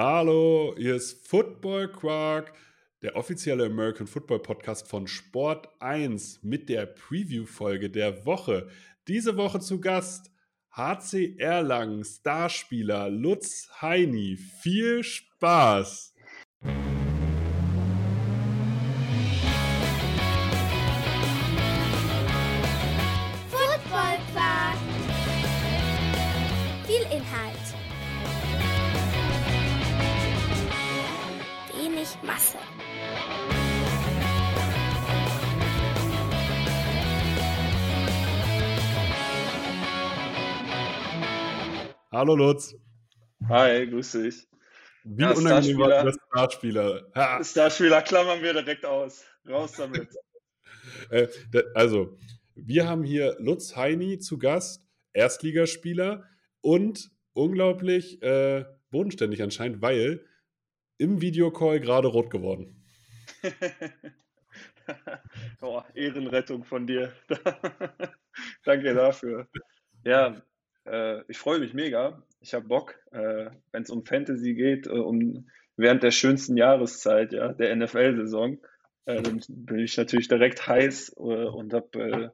Hallo, hier ist Football Quark, der offizielle American Football Podcast von Sport 1 mit der Preview-Folge der Woche. Diese Woche zu Gast HC Erlangen Starspieler Lutz Heini. Viel Spaß! Wenig Masse. Hallo Lutz. Hi, grüß dich. Wie Ja, unangenehm war das Starspieler? Ha, Starspieler klammern wir direkt aus. Raus damit. äh, da- also, wir haben hier Lutz Heini zu Gast, Erstligaspieler und unglaublich äh, bodenständig anscheinend, weil im Videocall gerade rot geworden. Boah, Ehrenrettung von dir. Danke dafür. Ja, äh, ich freue mich mega. Ich habe Bock, äh, wenn es um Fantasy geht, äh, um während der schönsten Jahreszeit, ja, der NFL-Saison, äh, dann bin ich natürlich direkt heiß äh, und habe äh,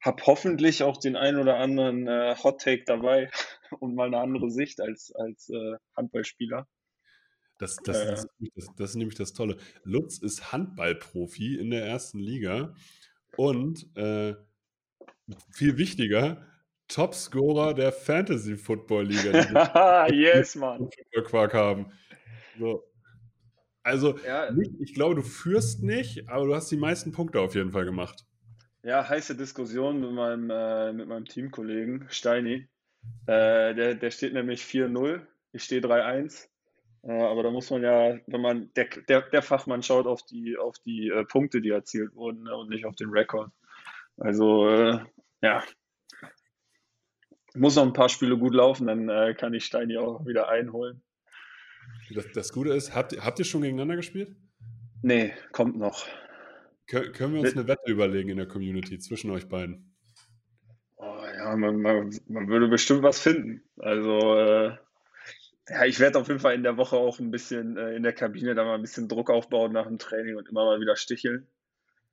hab hoffentlich auch den ein oder anderen äh, Hot Take dabei und mal eine andere Sicht als, als Handballspieler. Das, das, Ja, das, ist nämlich das, das ist nämlich das Tolle. Lutz ist Handballprofi in der ersten Liga und äh, viel wichtiger, Topscorer der Fantasy Football Liga, yes, Mann. Quark haben. So. Also, Ja, nicht, ich glaube, du führst nicht, aber du hast die meisten Punkte auf jeden Fall gemacht. ja, heiße Diskussion mit meinem, äh, mit meinem Teamkollegen Steini. Äh, der, der steht nämlich 4-0, ich stehe 3-1. Äh, aber da muss man ja, wenn man, der, der, der Fachmann schaut auf die, auf die äh, Punkte, die erzielt wurden ne, und nicht auf den Rekord. Also, äh, ja. Muss noch ein paar Spiele gut laufen, dann äh, kann ich Steini auch wieder einholen. Das, das Gute ist, habt, ihr- habt ihr schon gegeneinander gespielt? Nee, kommt noch. Kö können wir uns eine Wette überlegen in der Community zwischen euch beiden? Oh, ja, man, man, man würde bestimmt was finden. Also, äh, ja, ich werde auf jeden Fall in der Woche auch ein bisschen äh, in der Kabine da mal ein bisschen Druck aufbauen nach dem Training und immer mal wieder sticheln.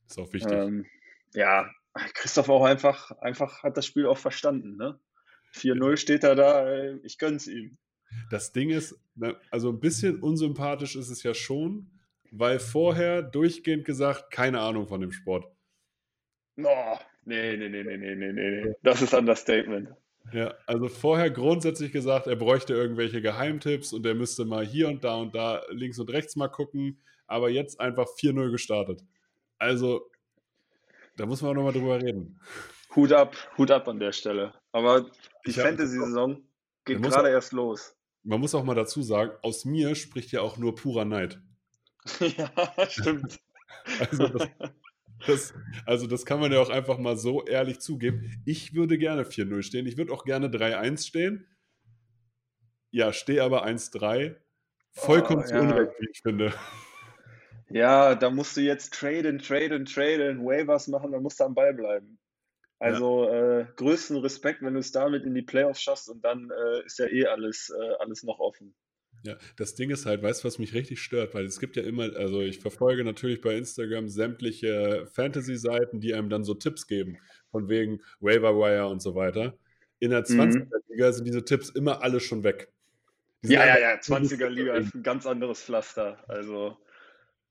Ist auch wichtig. Ähm, ja, Christoph auch einfach, einfach hat das Spiel auch verstanden, ne? 4-0 steht er da, äh, ich gönn's ihm. Das Ding ist, ne, also ein bisschen unsympathisch ist es ja schon, weil vorher durchgehend gesagt, keine Ahnung von dem Sport. Oh, nee, nee, nee, nee, nee, nee, nee. Das ist Understatement. Ja, also vorher grundsätzlich gesagt, er bräuchte irgendwelche Geheimtipps und er müsste mal hier und da und da links und rechts mal gucken, aber jetzt einfach 4-0 gestartet. Also, da muss man auch nochmal drüber reden. Hut ab, Hut ab an der Stelle. Aber die Fantasy-Saison geht gerade auch- erst los. Man muss auch mal dazu sagen, aus mir spricht ja auch nur purer Neid. Ja, stimmt. Also das, das, also das kann man ja auch einfach mal so ehrlich zugeben. Ich würde gerne 4-0 stehen. Ich würde auch gerne 3-1 stehen. Ja, stehe aber 1-3. Vollkommen Oh, zu ja. Unrecht, wie ich finde. Ja, da musst du jetzt traden, traden, traden, Waivers machen, da musst du am Ball bleiben. Also äh, größten Respekt, wenn du es damit in die Playoffs schaffst und dann äh, ist ja eh alles, äh, alles noch offen. Ja, das Ding ist halt, weißt du, was mich richtig stört? Weil es gibt ja immer, also ich verfolge natürlich bei Instagram sämtliche Fantasy-Seiten, die einem dann so Tipps geben, von wegen Waiver Wire und so weiter. In der Mhm. 20er-Liga sind diese Tipps immer alle schon weg. Ja, ja, ja, 20er Liga ist ein ganz anderes Pflaster. Also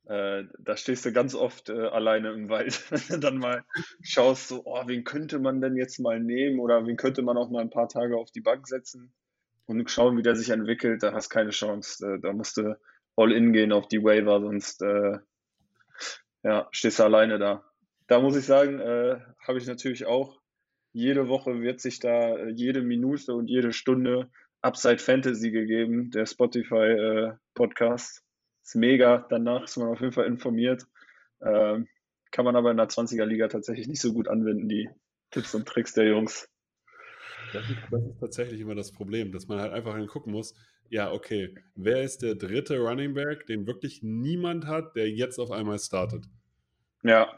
äh, da stehst du ganz oft äh, alleine im Wald, wenn du dann mal schaust, so, oh, wen könnte man denn jetzt mal nehmen oder wen könnte man auch mal ein paar Tage auf die Bank setzen und schauen, wie der sich entwickelt. Da hast keine Chance. Da musst du all in gehen auf die Waiver, sonst äh, ja, stehst du alleine da. Da muss ich sagen, äh, habe ich natürlich auch. Jede Woche wird sich da äh, jede Minute und jede Stunde Upside Fantasy gegeben, der Spotify äh, Podcast. Ist mega, danach ist man auf jeden Fall informiert. Ähm, kann man aber in der 20er Liga tatsächlich nicht so gut anwenden, die Tipps und Tricks der Jungs. Das ist, das ist tatsächlich immer das Problem, dass man halt einfach gucken muss, ja, okay, wer ist der dritte Running Back, den wirklich niemand hat, der jetzt auf einmal startet? Ja.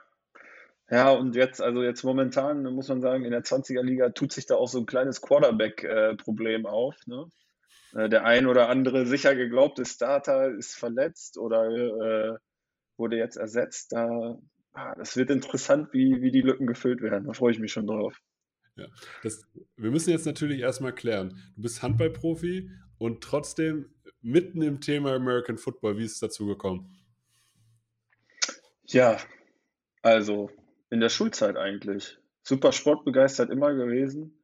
Ja, und jetzt, also jetzt momentan muss man sagen, in der 20er Liga tut sich da auch so ein kleines Quarterback-Problem auf. Ne? äh, der ein oder andere sicher geglaubte Starter ist verletzt oder äh, wurde jetzt ersetzt. Da, ah, das wird interessant, wie, wie die Lücken gefüllt werden. Da freue ich mich schon drauf. Ja, das, wir müssen jetzt natürlich erstmal klären. Du bist Handballprofi und trotzdem mitten im Thema American Football. Wie ist es dazu gekommen? Ja, also in der Schulzeit eigentlich. Super sportbegeistert immer gewesen.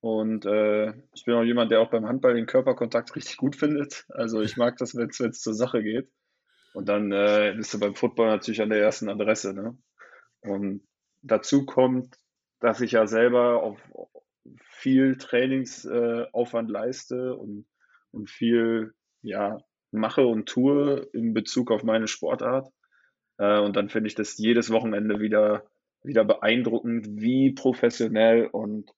Und äh, ich bin auch jemand, der auch beim Handball den Körperkontakt richtig gut findet. Also ich mag das, wenn es zur Sache geht. Und dann äh, bist du beim Football natürlich an der ersten Adresse. Ne? Und dazu kommt, dass ich ja selber auf viel Trainingsaufwand leiste und, und viel ja, mache und tue in Bezug auf meine Sportart. Äh, und dann finde ich das jedes Wochenende wieder, wieder beeindruckend, wie professionell und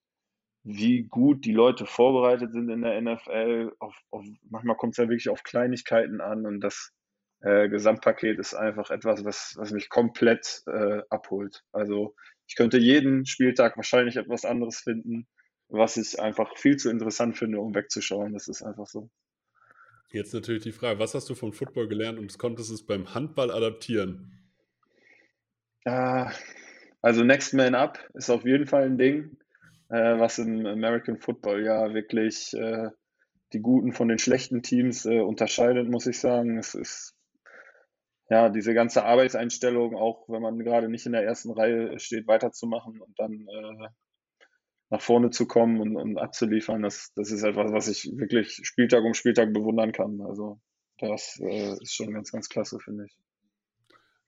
wie gut die Leute vorbereitet sind in der NFL. Auf, auf, manchmal kommt es ja wirklich auf Kleinigkeiten an und das äh, Gesamtpaket ist einfach etwas, was, was mich komplett äh, abholt. Also ich könnte jeden Spieltag wahrscheinlich etwas anderes finden, was ich einfach viel zu interessant finde, um wegzuschauen. Das ist einfach so. Jetzt natürlich die Frage, was hast du von Football gelernt und konntest es beim Handball adaptieren? Äh, also Next Man Up ist auf jeden Fall ein Ding äh, was im American Football ja wirklich äh, die guten von den schlechten Teams äh, unterscheidet, muss ich sagen. Es ist ja diese ganze Arbeitseinstellung, auch wenn man gerade nicht in der ersten Reihe steht, weiterzumachen und dann äh, nach vorne zu kommen und, und abzuliefern, das, das ist etwas, was ich wirklich Spieltag um Spieltag bewundern kann. Also das äh, ist schon ganz, ganz klasse, finde ich.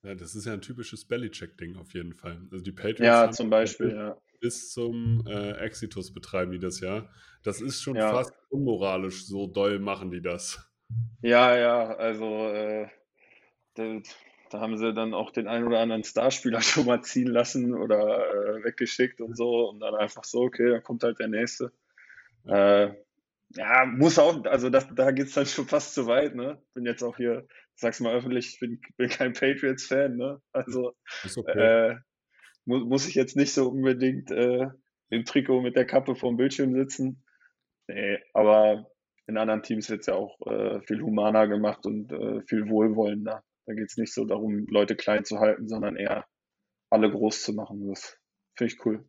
Ja, das ist ja ein typisches Bellycheck-Ding auf jeden Fall. Also die Patriots. Ja, zum Beispiel, ja bis zum äh, Exitus betreiben die das ja. Das ist schon ja. fast unmoralisch, so doll machen die das. Ja, ja, also äh, da, da, haben sie dann auch den einen oder anderen Starspieler schon mal ziehen lassen oder äh, weggeschickt und so und dann einfach so, okay, dann kommt halt der nächste. Ja, äh, ja muss auch, also das, da geht es dann schon fast zu weit, ne? Bin jetzt auch hier, sag's mal öffentlich, ich bin, bin kein Patriots-Fan, ne? Also okay. äh, muss, muss ich jetzt nicht so unbedingt äh, im Trikot mit der Kappe vorm Bildschirm sitzen. Nee, aber in anderen Teams wird es ja auch äh, viel humaner gemacht und äh, viel wohlwollender. Da geht es nicht so darum, Leute klein zu halten, sondern eher alle groß zu machen. Das finde ich cool.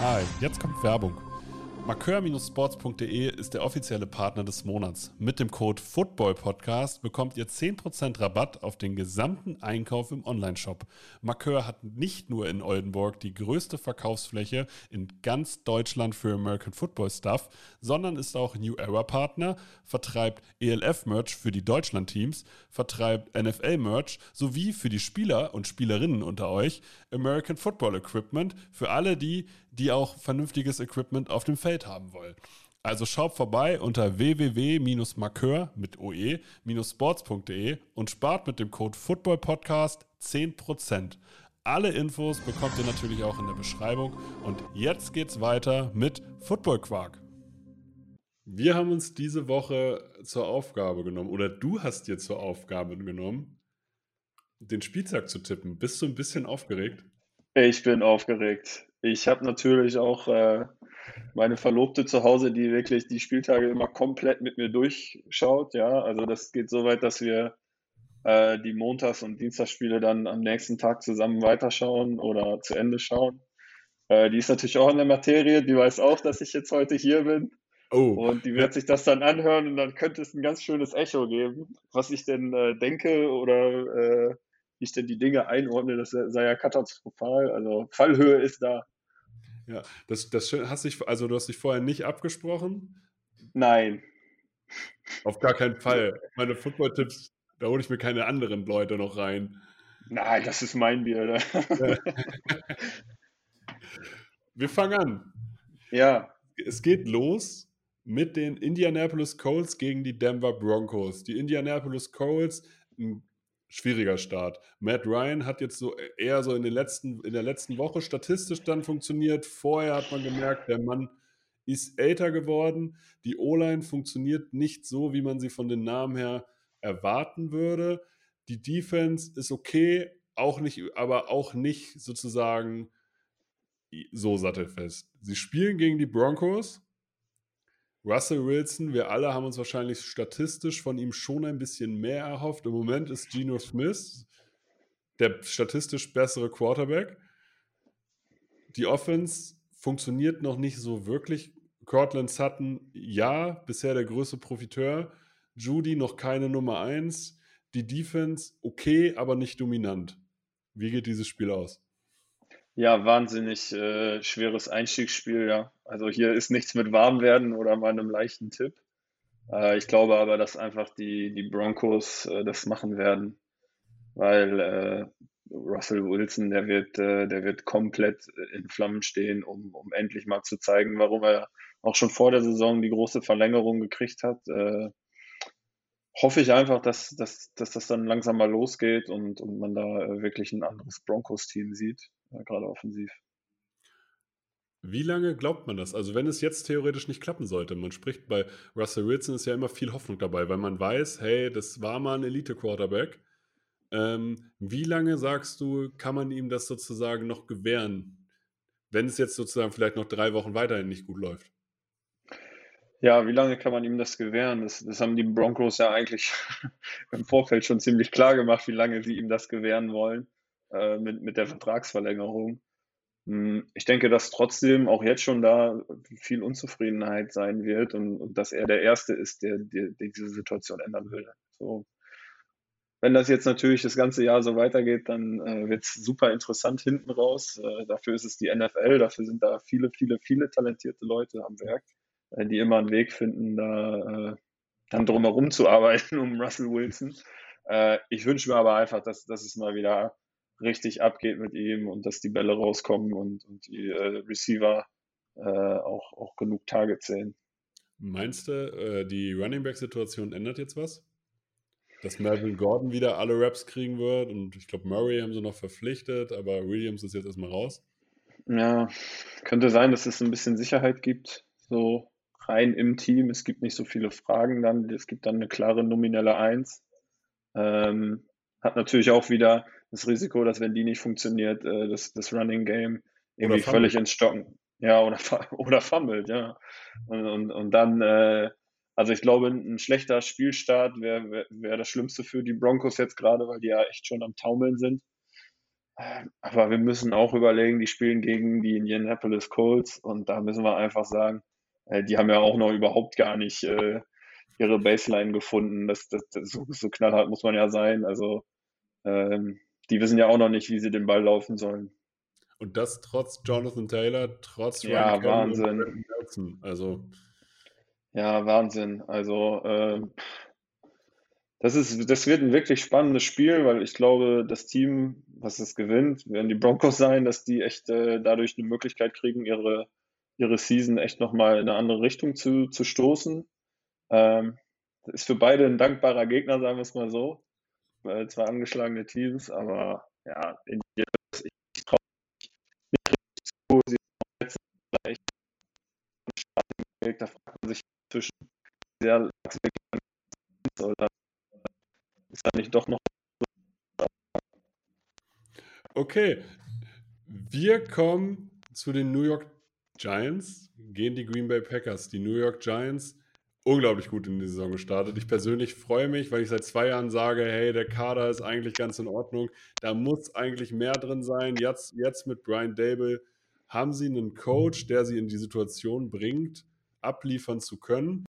Hi, jetzt kommt Werbung. Markeur-sports.de ist der offizielle Partner des Monats. Mit dem Code FOOTBALLPODCAST bekommt ihr 10% Rabatt auf den gesamten Einkauf im Onlineshop. Markeur hat nicht nur in Oldenburg die größte Verkaufsfläche in ganz Deutschland für American Football Stuff, sondern ist auch New Era Partner, vertreibt ELF-Merch für die Deutschland-Teams, vertreibt NFL-Merch sowie für die Spieler und Spielerinnen unter euch American Football Equipment für alle die, die auch vernünftiges Equipment auf dem Feld haben wollen. Also schaut vorbei unter www-markeur mit oe-sports.de und spart mit dem Code FOOTBALLPODCAST 10%. Alle Infos bekommt ihr natürlich auch in der Beschreibung. Und jetzt geht's weiter mit Football Quark. Wir haben uns diese Woche zur Aufgabe genommen, oder du hast dir zur Aufgabe genommen, den Spieltag zu tippen. Bist du ein bisschen aufgeregt? Ich bin aufgeregt. Ich habe natürlich auch äh, meine Verlobte zu Hause, die wirklich die Spieltage immer komplett mit mir durchschaut. Ja, also das geht so weit, dass wir äh, die Montags- und Dienstagsspiele dann am nächsten Tag zusammen weiterschauen oder zu Ende schauen. Äh, die ist natürlich auch in der Materie, die weiß auch, dass ich jetzt heute hier bin. Oh. Und die wird sich das dann anhören und dann könnte es ein ganz schönes Echo geben, was ich denn äh, denke oder äh, ich denn die Dinge einordne, das sei ja katastrophal. Also Fallhöhe ist da. Ja, das, das hast dich, also du hast dich vorher nicht abgesprochen? Nein. Auf gar keinen Fall. Meine Football-Tipps, da hole ich mir keine anderen Leute noch rein. Nein, das ist mein Bier. Ne? Wir fangen an. Ja. Es geht los mit den Indianapolis Colts gegen die Denver Broncos. Die Indianapolis Colts, ein schwieriger Start. Matt Ryan hat jetzt so eher so in, den letzten, in der letzten Woche statistisch dann funktioniert. Vorher hat man gemerkt, der Mann ist älter geworden. Die O-Line funktioniert nicht so, wie man sie von den Namen her erwarten würde. Die Defense ist okay, auch nicht, aber auch nicht sozusagen so sattelfest. Sie spielen gegen die Broncos. Russell Wilson, wir alle haben uns wahrscheinlich statistisch von ihm schon ein bisschen mehr erhofft. Im Moment ist Geno Smith der statistisch bessere Quarterback. Die Offense funktioniert noch nicht so wirklich. Cortland Sutton, ja, bisher der größte Profiteur. Judy noch keine Nummer 1. Die Defense okay, aber nicht dominant. Wie geht dieses Spiel aus? Ja, wahnsinnig äh, schweres Einstiegsspiel, ja. Also hier ist nichts mit Warmwerden oder mal einem leichten Tipp. Äh, ich glaube aber, dass einfach die, die Broncos äh, das machen werden, weil äh, Russell Wilson, der wird, äh, der wird komplett in Flammen stehen, um, um endlich mal zu zeigen, warum er auch schon vor der Saison die große Verlängerung gekriegt hat. Äh, hoffe ich einfach, dass, dass, dass das dann langsam mal losgeht und, und man da wirklich ein anderes Broncos-Team sieht gerade offensiv. Wie lange glaubt man das? Also wenn es jetzt theoretisch nicht klappen sollte, man spricht bei Russell Wilson ist ja immer viel Hoffnung dabei, weil man weiß, hey, das war mal ein Elite-Quarterback. Ähm, wie lange sagst du, kann man ihm das sozusagen noch gewähren, wenn es jetzt sozusagen vielleicht noch drei Wochen weiterhin nicht gut läuft? Ja, wie lange kann man ihm das gewähren? Das, das haben die Broncos ja eigentlich im Vorfeld schon ziemlich klar gemacht, wie lange sie ihm das gewähren wollen äh, mit, mit der Vertragsverlängerung. Hm, ich denke, dass trotzdem auch jetzt schon da viel Unzufriedenheit sein wird und, und dass er der Erste ist, der, der, der diese Situation ändern will. So. Wenn das jetzt natürlich das ganze Jahr so weitergeht, dann äh, wird es super interessant hinten raus. Äh, dafür ist es die NFL, dafür sind da viele, viele, viele talentierte Leute am Werk, äh, die immer einen Weg finden, da äh, dann drumherum zu arbeiten um Russell Wilson. Äh, ich wünsche mir aber einfach, dass, dass es mal wieder richtig abgeht mit ihm und dass die Bälle rauskommen und, und die äh, Receiver äh, auch, auch genug Targets sehen. Meinst du, äh, die Running Back-Situation ändert jetzt was? Dass Melvin Gordon wieder alle Raps kriegen wird und ich glaube, Murray haben sie noch verpflichtet, aber Williams ist jetzt erstmal raus. Ja, könnte sein, dass es ein bisschen Sicherheit gibt, so rein im Team. Es gibt nicht so viele Fragen dann. Es gibt dann eine klare nominelle Eins. Ähm, hat natürlich auch wieder das Risiko, dass wenn die nicht funktioniert, äh, das, das Running Game irgendwie völlig ins Stocken. Ja, oder, oder fummelt, ja. Und, und, und dann, äh, also ich glaube, ein schlechter Spielstart wäre wär, wär das Schlimmste für die Broncos jetzt gerade, weil die ja echt schon am Taumeln sind. Aber wir müssen auch überlegen, die spielen gegen die Indianapolis Colts und da müssen wir einfach sagen, äh, die haben ja auch noch überhaupt gar nicht äh, ihre Baseline gefunden. Das, das, das so, so knallhart muss man ja sein. Also ähm, die wissen ja auch noch nicht, wie sie den Ball laufen sollen. Und das trotz Jonathan Taylor, trotz ja, Ryan Wahnsinn. Nelson. Also ja, Wahnsinn. Also äh, das ist, das wird ein wirklich spannendes Spiel, weil ich glaube, das Team, was es gewinnt, werden die Broncos sein, dass die echt äh, dadurch eine Möglichkeit kriegen, ihre, ihre Season echt nochmal in eine andere Richtung zu, zu stoßen. Ähm, ist für beide ein dankbarer Gegner, sagen wir es mal so äh, zwei angeschlagene Teams, aber ja, in ich traue nicht richtig zu. Sie jetzt vielleicht da fragt man sich zwischen sehr oder ist da nicht doch noch Okay, wir kommen zu den New York Giants, gehen die Green Bay Packers. Die New York Giants unglaublich gut in die Saison gestartet. Ich persönlich freue mich, weil ich seit zwei Jahren sage, hey, der Kader ist eigentlich ganz in Ordnung. Da muss eigentlich mehr drin sein. Jetzt, jetzt mit Brian Dable haben sie einen Coach, der sie in die Situation bringt, abliefern zu können.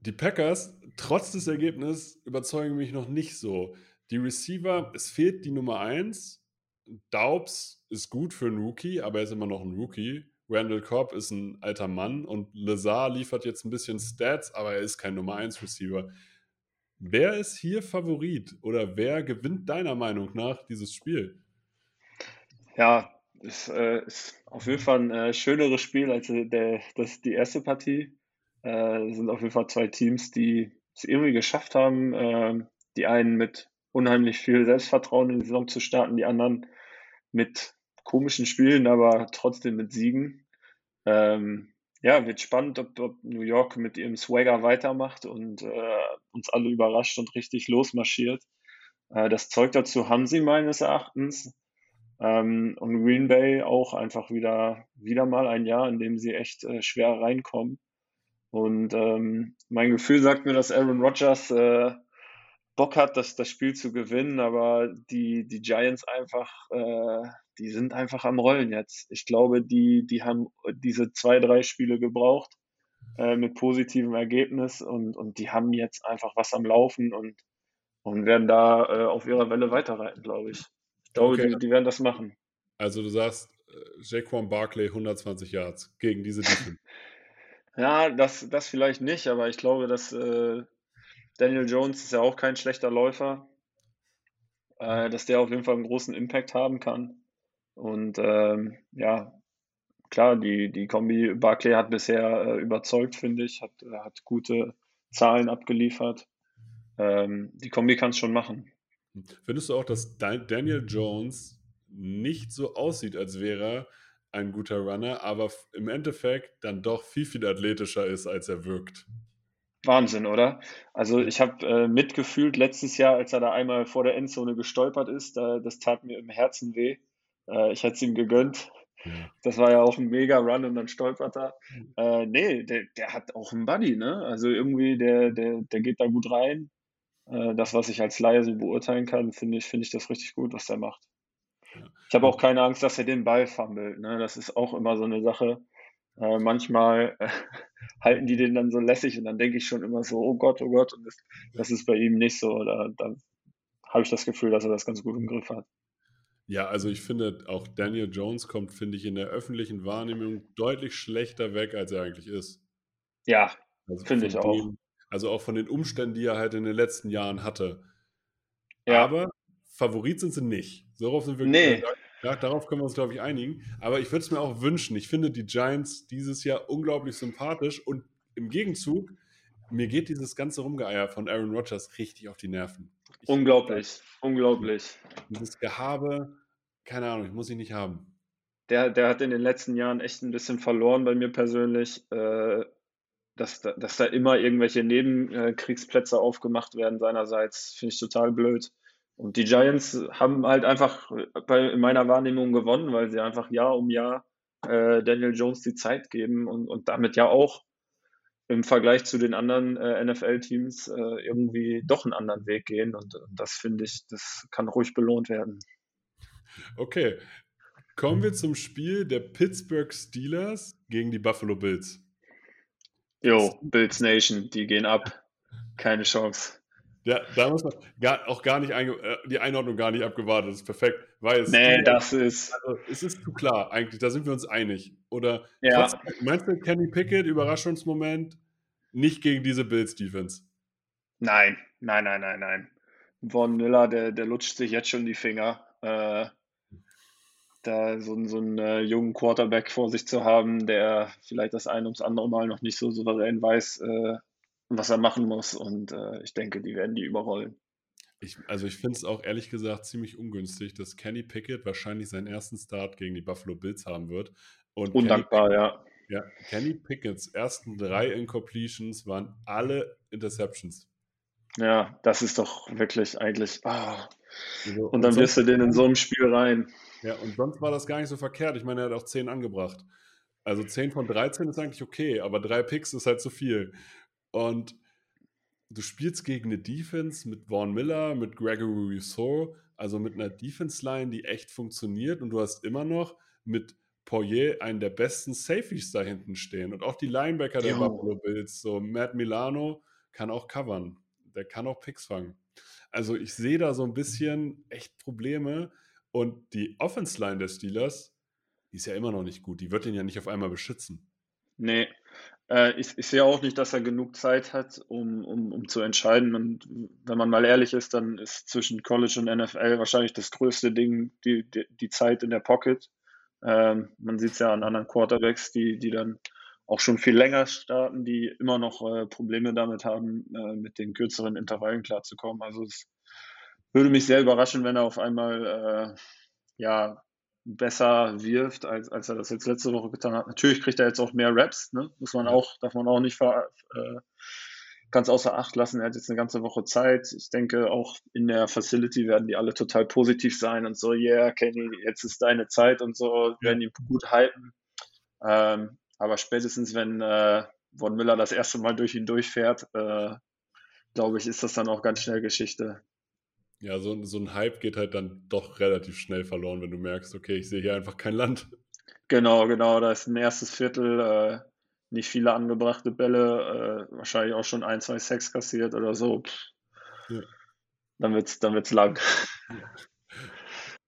Die Packers, trotz des Ergebnisses, überzeugen mich noch nicht so. Die Receiver, es fehlt die Nummer 1. Daubs ist gut für einen Rookie, aber er ist immer noch ein Rookie. Randall Cobb ist ein alter Mann und Lazar liefert jetzt ein bisschen Stats, aber er ist kein Nummer 1 Receiver. Wer ist hier Favorit oder wer gewinnt deiner Meinung nach dieses Spiel? Ja, es äh, ist auf jeden Fall ein äh, schöneres Spiel als der, das, die erste Partie. Äh, sind auf jeden Fall zwei Teams, die es irgendwie geschafft haben, äh, die einen mit unheimlich viel Selbstvertrauen in die Saison zu starten, die anderen mit komischen Spielen, aber trotzdem mit Siegen. Ähm, ja, wird spannend, ob, ob, New York mit ihrem Swagger weitermacht und äh, uns alle überrascht und richtig losmarschiert. Äh, das Zeug dazu haben sie meines Erachtens. Ähm, und Green Bay auch einfach wieder, wieder mal ein Jahr, in dem sie echt äh, schwer reinkommen. Und ähm, mein Gefühl sagt mir, dass Aaron Rodgers äh, Bock hat, das, das Spiel zu gewinnen, aber die, die Giants einfach, äh, die sind einfach am Rollen jetzt. Ich glaube, die, die haben diese zwei, drei Spiele gebraucht äh, mit positivem Ergebnis und, und die haben jetzt einfach was am Laufen und, und werden da äh, auf ihrer Welle weiterreiten, glaube ich. Ich glaube, okay. die, die werden das machen. Also du sagst, äh, Jaquan Barkley 120 Yards gegen diese Defense. ja, das, das vielleicht nicht, aber ich glaube, dass äh, Daniel Jones ist ja auch kein schlechter Läufer, äh, dass der auf jeden Fall einen großen Impact haben kann. Und ähm, ja, klar, die, die Kombi Barclay hat bisher äh, überzeugt, finde ich, hat, hat gute Zahlen abgeliefert. Ähm, die Kombi kann es schon machen. Findest du auch, dass Daniel Jones nicht so aussieht, als wäre er ein guter Runner, aber im Endeffekt dann doch viel, viel athletischer ist, als er wirkt? Wahnsinn, oder? Also ich habe äh, mitgefühlt letztes Jahr, als er da einmal vor der Endzone gestolpert ist. Da, das tat mir im Herzen weh. Äh, ich hätte es ihm gegönnt. Das war ja auch ein mega Run und dann stolpert er. Äh, nee, der, der hat auch einen Buddy, ne? Also irgendwie, der, der, der geht da gut rein. Äh, das, was ich als Laie so beurteilen kann, finde ich, finde ich das richtig gut, was der macht. Ich habe auch keine Angst, dass er den Ball fummelt. Ne? Das ist auch immer so eine Sache. Äh, manchmal äh, halten die den dann so lässig und dann denke ich schon immer so, oh Gott, oh Gott, und das, das ist bei ihm nicht so. Da, da habe ich das Gefühl, dass er das ganz gut im Griff hat. Ja, also ich finde, auch Daniel Jones kommt, finde ich, in der öffentlichen Wahrnehmung deutlich schlechter weg, als er eigentlich ist. Ja, also finde ich auch. Dem, also auch von den Umständen, die er halt in den letzten Jahren hatte. Ja. Aber Favorit sind sie nicht. Darauf sind wir nee. Ja, darauf können wir uns, glaube ich, einigen. Aber ich würde es mir auch wünschen. Ich finde die Giants dieses Jahr unglaublich sympathisch und im Gegenzug, mir geht dieses ganze Rumgeeier von Aaron Rodgers richtig auf die Nerven. Ich unglaublich, unglaublich. Dieses Gehabe, keine Ahnung, ich muss ich nicht haben. Der, der hat in den letzten Jahren echt ein bisschen verloren bei mir persönlich, äh, dass, dass da immer irgendwelche Nebenkriegsplätze aufgemacht werden seinerseits, finde ich total blöd. Und die Giants haben halt einfach bei, in meiner Wahrnehmung gewonnen, weil sie einfach Jahr um Jahr äh, Daniel Jones die Zeit geben und, und damit ja auch im Vergleich zu den anderen äh, NFL-Teams äh, irgendwie doch einen anderen Weg gehen. Und, und das finde ich, das kann ruhig belohnt werden. Okay. Kommen wir zum Spiel der Pittsburgh Steelers gegen die Buffalo Bills. Jo, Bills Nation, die gehen ab. Keine Chance. Ja, da muss man gar, auch gar nicht äh, die Einordnung gar nicht abgewartet. Das ist perfekt. Weil es nee, das ist. Also, es ist zu klar, eigentlich. Da sind wir uns einig. Oder ja. trotzdem, meinst du, Kenny Pickett, Überraschungsmoment, nicht gegen diese Bills Defense? Nein, nein, nein, nein, nein. Von Miller, der, der lutscht sich jetzt schon die Finger. Äh, da so, so einen äh, jungen Quarterback vor sich zu haben, der vielleicht das ein ums andere Mal noch nicht so souverän weiß, äh, was er machen muss. Und äh, ich denke, die werden die überrollen. Ich, also ich finde es auch ehrlich gesagt ziemlich ungünstig, dass Kenny Pickett wahrscheinlich seinen ersten Start gegen die Buffalo Bills haben wird. Und Undankbar, Kenny, ja. Ja, Kenny Picketts ersten drei Incompletions waren alle Interceptions. Ja, das ist doch wirklich eigentlich. Oh. Und dann wirst du den in so einem Spiel rein. Ja, und sonst war das gar nicht so verkehrt. Ich meine, er hat auch 10 angebracht. Also 10 von 13 ist eigentlich okay, aber drei Picks ist halt zu viel. Und du spielst gegen eine Defense mit Vaughn Miller, mit Gregory Rousseau, also mit einer Defense-Line, die echt funktioniert und du hast immer noch mit Poirier einen der besten Safeties da hinten stehen und auch die Linebacker der. Buffalo Bills, so Matt Milano kann auch covern, der kann auch Picks fangen. Also ich sehe da so ein bisschen echt Probleme und die Offense-Line der Steelers, ist ja immer noch nicht gut, die wird den ja nicht auf einmal beschützen. Nee, äh, ich, ich, sehe auch nicht, dass er genug Zeit hat, um, um, um zu entscheiden. Und wenn man mal ehrlich ist, dann ist zwischen College und NFL wahrscheinlich das größte Ding die, die, die Zeit in der Pocket. Ähm, man sieht es ja an anderen Quarterbacks, die, die dann auch schon viel länger starten, die immer noch äh, Probleme damit haben, äh, mit den kürzeren Intervallen klarzukommen. Also es würde mich sehr überraschen, wenn er auf einmal äh, ja besser wirft, als, als er das jetzt letzte Woche getan hat. Natürlich kriegt er jetzt auch mehr Raps, ne? muss man auch, darf man auch nicht ver, äh, ganz außer Acht lassen. Er hat jetzt eine ganze Woche Zeit. Ich denke, auch in der Facility werden die alle total positiv sein und so, yeah, Kenny, jetzt ist deine Zeit und so, werden ihn gut halten. Ähm, aber spätestens, wenn, äh, Von Miller das erste Mal durch ihn durchfährt, äh, glaube ich, ist das dann auch ganz schnell Geschichte. Ja, so, so ein Hype geht halt dann doch relativ schnell verloren, wenn du merkst, okay, ich sehe hier einfach kein Land. Genau, genau, da ist ein erstes Viertel, äh, nicht viele angebrachte Bälle, äh, wahrscheinlich auch schon ein, zwei Sex kassiert oder so. Ja. Dann wird's, dann wird's lang.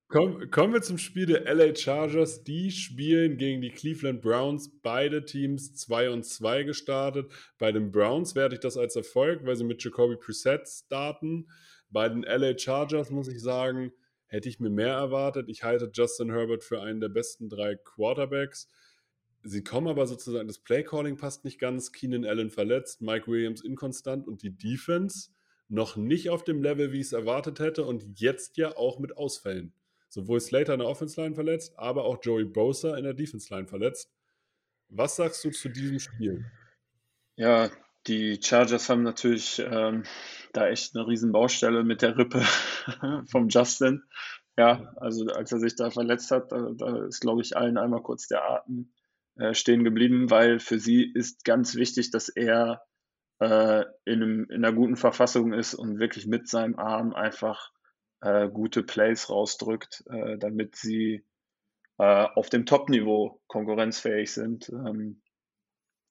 Komm, kommen wir zum Spiel der LA Chargers. Die spielen gegen die Cleveland Browns. Beide Teams 2 und 2 gestartet. Bei den Browns werde ich das als Erfolg, weil sie mit Jacoby Preset starten. Bei den LA Chargers muss ich sagen, hätte ich mir mehr erwartet. Ich halte Justin Herbert für einen der besten drei Quarterbacks. Sie kommen aber sozusagen, das Playcalling passt nicht ganz. Keenan Allen verletzt, Mike Williams inkonstant und die Defense noch nicht auf dem Level, wie ich es erwartet hätte und jetzt ja auch mit Ausfällen. Sowohl Slater in der Offense Line verletzt, aber auch Joey Bosa in der Defense Line verletzt. Was sagst du zu diesem Spiel? Ja, die Chargers haben natürlich ähm, da echt eine riesen Baustelle mit der Rippe vom Justin. Ja, also als er sich da verletzt hat, da, da ist, glaube ich, allen einmal kurz der Atem äh, stehen geblieben, weil für sie ist ganz wichtig, dass er äh, in, einem, in einer guten Verfassung ist und wirklich mit seinem Arm einfach äh, gute Plays rausdrückt, äh, damit sie äh, auf dem Top-Niveau konkurrenzfähig sind. Ähm,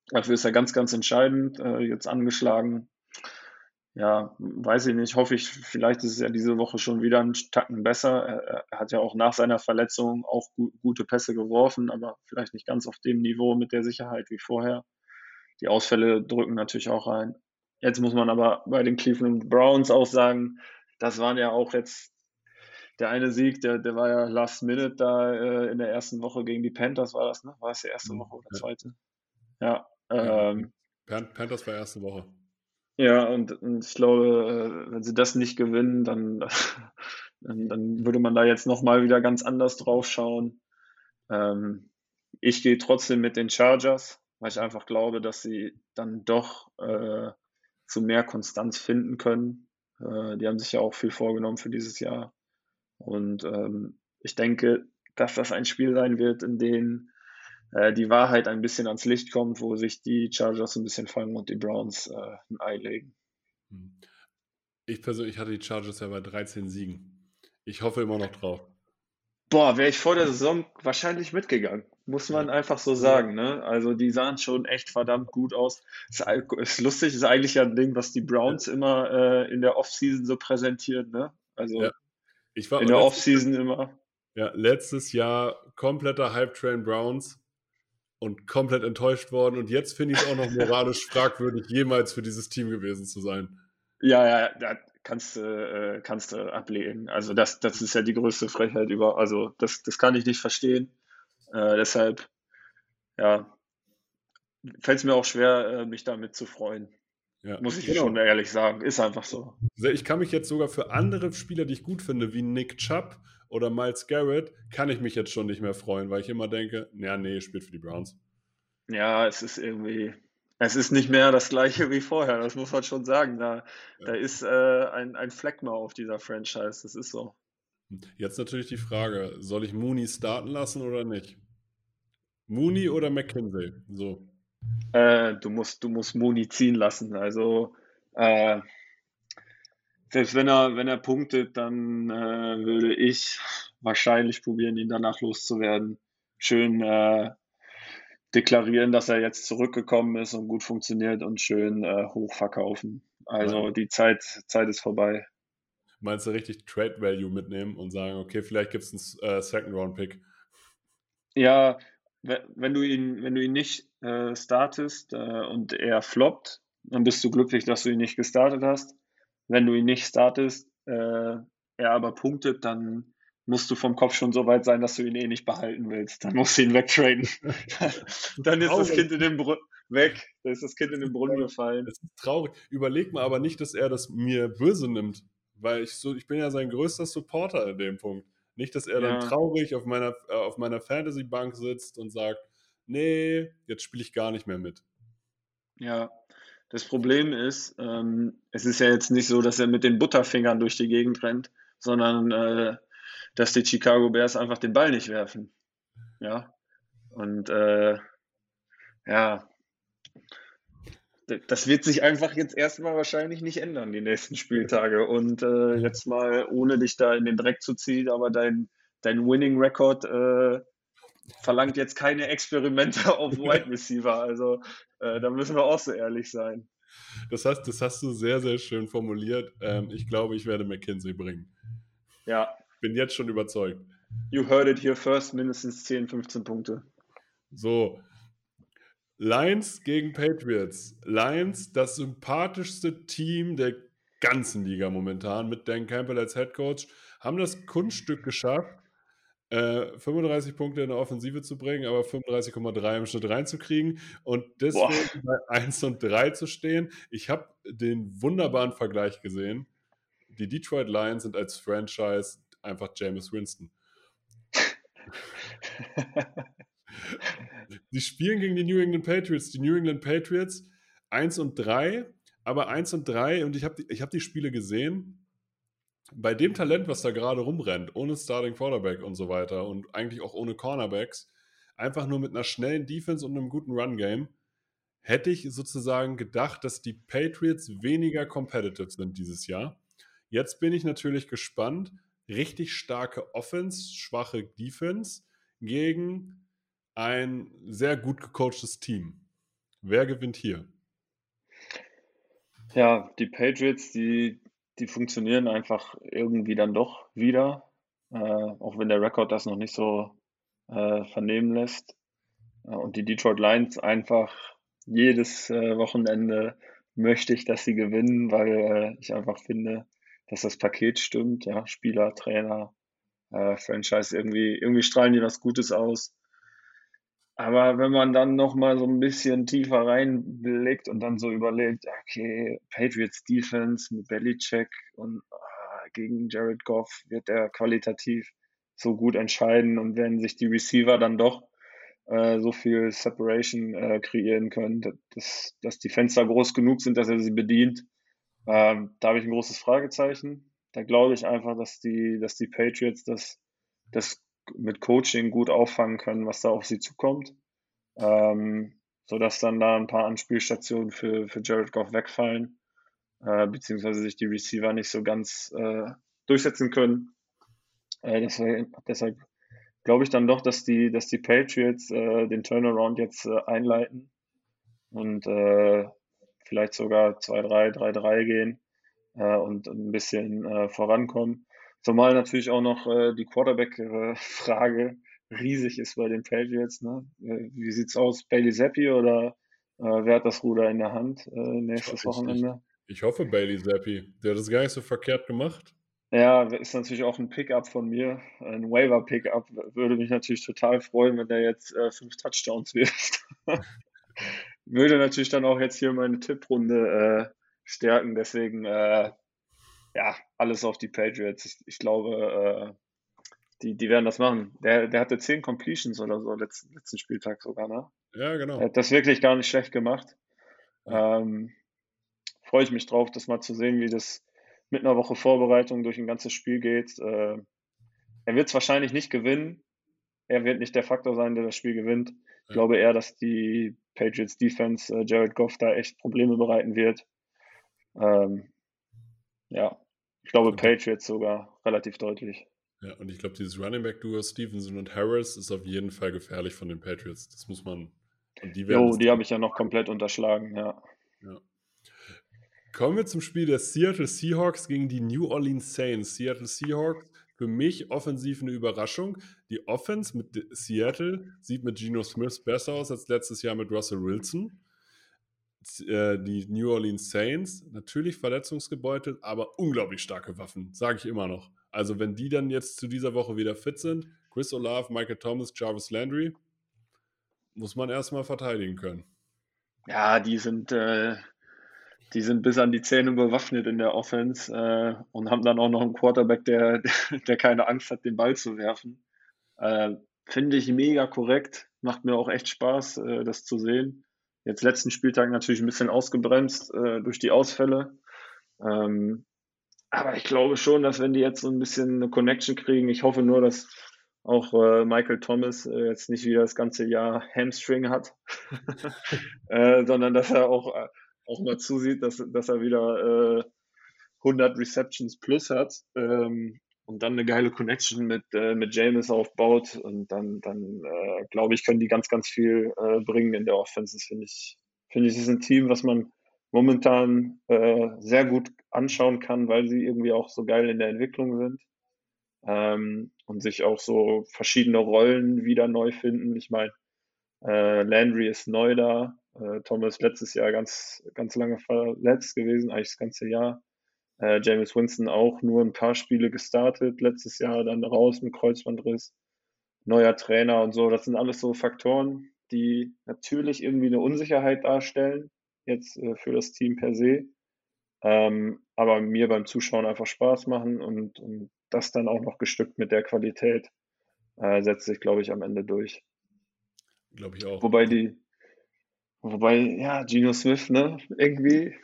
dafür ist er ganz, ganz entscheidend, äh, jetzt angeschlagen ja, weiß ich nicht, hoffe ich, vielleicht ist es ja diese Woche schon wieder ein Tacken besser. Er, er hat ja auch nach seiner Verletzung auch gu gute Pässe geworfen, aber vielleicht nicht ganz auf dem Niveau mit der Sicherheit wie vorher. Die Ausfälle drücken natürlich auch rein. Jetzt muss man aber bei den Cleveland Browns auch sagen, das waren ja auch jetzt der eine Sieg, der, der war ja Last Minute da äh, in der ersten Woche gegen die Panthers, war das, ne? War es die erste Woche oder zweite? Ja. Ähm, Panthers war erste Woche. Ja, und, und ich glaube, äh, wenn sie das nicht gewinnen, dann, dann, dann würde man da jetzt nochmal wieder ganz anders drauf schauen. Ähm, ich gehe trotzdem mit den Chargers, weil ich einfach glaube, dass sie dann doch äh, zu mehr Konstanz finden können. Äh, die haben sich ja auch viel vorgenommen für dieses Jahr. Und ähm, ich denke, dass das ein Spiel sein wird, in dem äh, die Wahrheit ein bisschen ans Licht kommt, wo sich die Chargers ein bisschen fangen und die Browns äh, ein Ei legen. Hm. Ich persönlich hatte die Chargers ja bei 13 Siegen. Ich hoffe immer noch drauf. Boah, wäre ich vor der Saison wahrscheinlich mitgegangen. Muss man einfach so sagen. Ne? Also die sahen schon echt verdammt gut aus. Ist, ist lustig, ist eigentlich ja ein Ding, was die Browns immer äh, in der Offseason so präsentieren. Ne? Also ja. in der Offseason immer. Ja, letztes Jahr kompletter Hype-Train Browns und komplett enttäuscht worden. Und jetzt finde ich es auch noch moralisch fragwürdig, jemals für dieses Team gewesen zu sein. Ja, ja, ja kannst du äh, kannst du ablehnen. Also das, das ist ja die größte Frechheit über. Also das, das kann ich nicht verstehen. Äh, deshalb, ja, fällt es mir auch schwer, äh, mich damit zu freuen. Ja, Muss ich genau. schon ehrlich sagen. Ist einfach so. Ich kann mich jetzt sogar für andere Spieler, die ich gut finde, wie Nick Chubb oder Miles Garrett, kann ich mich jetzt schon nicht mehr freuen, weil ich immer denke, ja, nee, spielt für die Browns. Ja, es ist irgendwie, es ist nicht mehr das gleiche wie vorher, das muss man schon sagen. Da, ja. da ist äh, ein, ein Fleck mal auf dieser Franchise, das ist so. Jetzt natürlich die Frage, soll ich Mooney starten lassen oder nicht? Mooney oder McKinsey? So. Äh, du musst, du musst Mooney ziehen lassen. Also äh, selbst wenn er, wenn er punktet, dann äh, würde ich wahrscheinlich probieren, ihn danach loszuwerden. Schön äh, deklarieren, dass er jetzt zurückgekommen ist und gut funktioniert und schön äh, hochverkaufen. Also ja. die Zeit, Zeit ist vorbei. Meinst du richtig Trade Value mitnehmen und sagen, okay, vielleicht gibt es einen äh, Second Round Pick? Ja, wenn du ihn, wenn du ihn nicht äh, startest äh, und er floppt, dann bist du glücklich, dass du ihn nicht gestartet hast wenn du ihn nicht startest, äh, er aber punktet, dann musst du vom Kopf schon so weit sein, dass du ihn eh nicht behalten willst. Dann musst du ihn wegtraden. dann ist das Kind in den Brunnen weg. Dann ist das Kind in den Brunnen gefallen. Das ist traurig. Überleg mal aber nicht, dass er das mir böse nimmt, weil ich so, ich bin ja sein größter Supporter in dem Punkt. Nicht, dass er ja. dann traurig auf meiner, äh, auf meiner Fantasy-Bank sitzt und sagt, nee, jetzt spiele ich gar nicht mehr mit. Ja, das Problem ist, ähm, es ist ja jetzt nicht so, dass er mit den Butterfingern durch die Gegend rennt, sondern äh, dass die Chicago Bears einfach den Ball nicht werfen. Ja. Und äh, ja, das wird sich einfach jetzt erstmal wahrscheinlich nicht ändern, die nächsten Spieltage. Und äh, jetzt mal, ohne dich da in den Dreck zu ziehen, aber dein, dein Winning-Record äh, verlangt jetzt keine Experimente auf Wide Receiver. Also äh, da müssen wir auch so ehrlich sein. Das hast, das hast du sehr, sehr schön formuliert. Ähm, ich glaube, ich werde McKinsey bringen. Ja. Bin jetzt schon überzeugt. You heard it here first, mindestens 10, 15 Punkte. So, Lions gegen Patriots. Lions, das sympathischste Team der ganzen Liga momentan mit Dan Campbell als Head Coach, haben das Kunststück geschafft, äh, 35 Punkte in der Offensive zu bringen, aber 35,3 im Schnitt reinzukriegen und deswegen Boah. bei 1 und 3 zu stehen. Ich habe den wunderbaren Vergleich gesehen. Die Detroit Lions sind als Franchise einfach Jameis Winston. Sie spielen gegen die New England Patriots. Die New England Patriots 1 und 3, aber 1 und 3 und ich habe die, hab die Spiele gesehen. Bei dem Talent, was da gerade rumrennt, ohne Starting Quarterback und so weiter und eigentlich auch ohne Cornerbacks, einfach nur mit einer schnellen Defense und einem guten Run-Game, hätte ich sozusagen gedacht, dass die Patriots weniger competitive sind dieses Jahr. Jetzt bin ich natürlich gespannt. Richtig starke Offense, schwache Defense gegen ein sehr gut gecoachtes Team. Wer gewinnt hier? Ja, die Patriots, die, die funktionieren einfach irgendwie dann doch wieder, äh, auch wenn der Rekord das noch nicht so äh, vernehmen lässt. Äh, und die Detroit Lions einfach jedes äh, Wochenende möchte ich, dass sie gewinnen, weil äh, ich einfach finde, dass das Paket stimmt. Ja, Spieler, Trainer, äh, Franchise, irgendwie, irgendwie strahlen die was Gutes aus. Aber wenn man dann noch mal so ein bisschen tiefer reinblickt und dann so überlegt, okay, Patriots Defense mit Belichick und ah, gegen Jared Goff wird er qualitativ so gut entscheiden und wenn sich die Receiver dann doch äh, so viel Separation äh, kreieren können, dass, dass die Fenster groß genug sind, dass er sie bedient, ähm, da habe ich ein großes Fragezeichen. Da glaube ich einfach, dass die, dass die Patriots das, das mit Coaching gut auffangen können, was da auf sie zukommt. Ähm, sodass dann da ein paar Anspielstationen für, für Jared Goff wegfallen, äh, beziehungsweise sich die Receiver nicht so ganz äh, durchsetzen können. Äh, deswegen, deshalb glaube ich dann doch, dass die, dass die Patriots äh, den Turnaround jetzt äh, einleiten und äh, vielleicht sogar 2-3, 3-3 gehen und, ein bisschen vorankommen. Zumal natürlich auch noch äh, die Quarterback-Frage riesig ist bei den Patriots. Ne? Äh, wie sieht's aus? Bailey Zappi oder äh, wer hat das Ruder in der Hand äh, nächstes ich, Wochenende? Ich, ich, hoffe Bailey Zappi. Der hat das gar nicht so verkehrt gemacht. Ja, ist natürlich auch ein Pickup von mir. Ein Waiver-Pickup. Würde mich natürlich total freuen, wenn der jetzt äh, fünf Touchdowns wirft. Würde natürlich dann auch jetzt hier meine Tipprunde äh, stärken. Deswegen äh, ja, alles auf die Patriots. Ich, ich glaube, äh, die, die werden das machen. Der, der hatte zehn Completions oder so letzten, letzten Spieltag sogar, ne? Ja, genau. Er hat das wirklich gar nicht schlecht gemacht. Ähm, Freue ich mich drauf, das mal zu sehen, wie das mit einer Woche Vorbereitung durch ein ganzes Spiel geht. Äh, er wird es wahrscheinlich nicht gewinnen. Er wird nicht der Faktor sein, der das Spiel gewinnt. Ich ja. glaube eher, dass die Patriots Defense äh, Jared Goff da echt Probleme bereiten wird. Ähm, ja, ich glaube Patriots sogar relativ deutlich. Ja, und ich glaube, dieses Running Back Duo Stevenson und Harris ist auf jeden Fall gefährlich von den Patriots. Das muss man. Und die jo, die habe ich ja noch komplett unterschlagen, ja. ja. Kommen wir zum Spiel der Seattle Seahawks gegen die New Orleans Saints. Seattle Seahawks, für mich offensiv eine Überraschung. Die Offense mit Seattle sieht mit Geno Smith besser aus als letztes Jahr mit Russell Wilson. Äh, die New Orleans Saints, natürlich verletzungsgebeutelt, aber unglaublich starke Waffen, sage ich immer noch. Also wenn die dann jetzt zu dieser Woche wieder fit sind, Chris Olave, Michael Thomas, Jarvis Landry, muss man erstmal verteidigen können. Ja, die sind, äh, die sind bis an die Zähne bewaffnet in der Offense äh, und haben dann auch noch einen Quarterback, der, der keine Angst hat, den Ball zu werfen. Äh, Finde ich mega korrekt, macht mir auch echt Spaß, äh, das zu sehen. Jetzt letzten Spieltag natürlich ein bisschen ausgebremst äh, durch die Ausfälle. Ähm, aber ich glaube schon, dass wenn die jetzt so ein bisschen eine Connection kriegen, ich hoffe nur, dass auch äh, Michael Thomas äh, jetzt nicht wieder das ganze Jahr Hamstring hat, äh, sondern dass er auch äh, auch mal zusieht, dass, dass er wieder äh, 100 Receptions plus hat ähm, und dann eine geile Connection mit, äh, mit James aufbaut und dann, dann äh, glaube ich, können die ganz, ganz viel äh, bringen in der Offense. Das finde ich, finde ich, ist ein Team, was man momentan äh, sehr gut anschauen kann, weil sie irgendwie auch so geil in der Entwicklung sind ähm, und sich auch so verschiedene Rollen wieder neu finden. Ich meine, äh, Landry ist neu da, äh, Thomas letztes Jahr ganz, ganz lange verletzt gewesen, eigentlich das ganze Jahr. Äh, James Winston auch nur ein paar Spiele gestartet, letztes Jahr dann raus mit Kreuzbandriss, neuer Trainer und so. Das sind alles so Faktoren, die natürlich irgendwie eine Unsicherheit darstellen, jetzt äh, für das Team per se. Ähm, aber mir beim Zuschauen einfach Spaß machen und, und das dann auch noch gestückt mit der Qualität äh, setzt sich, glaube ich, am Ende durch. Glaube ich auch. Wobei die, Wobei, ja, Gino Smith, ne, irgendwie,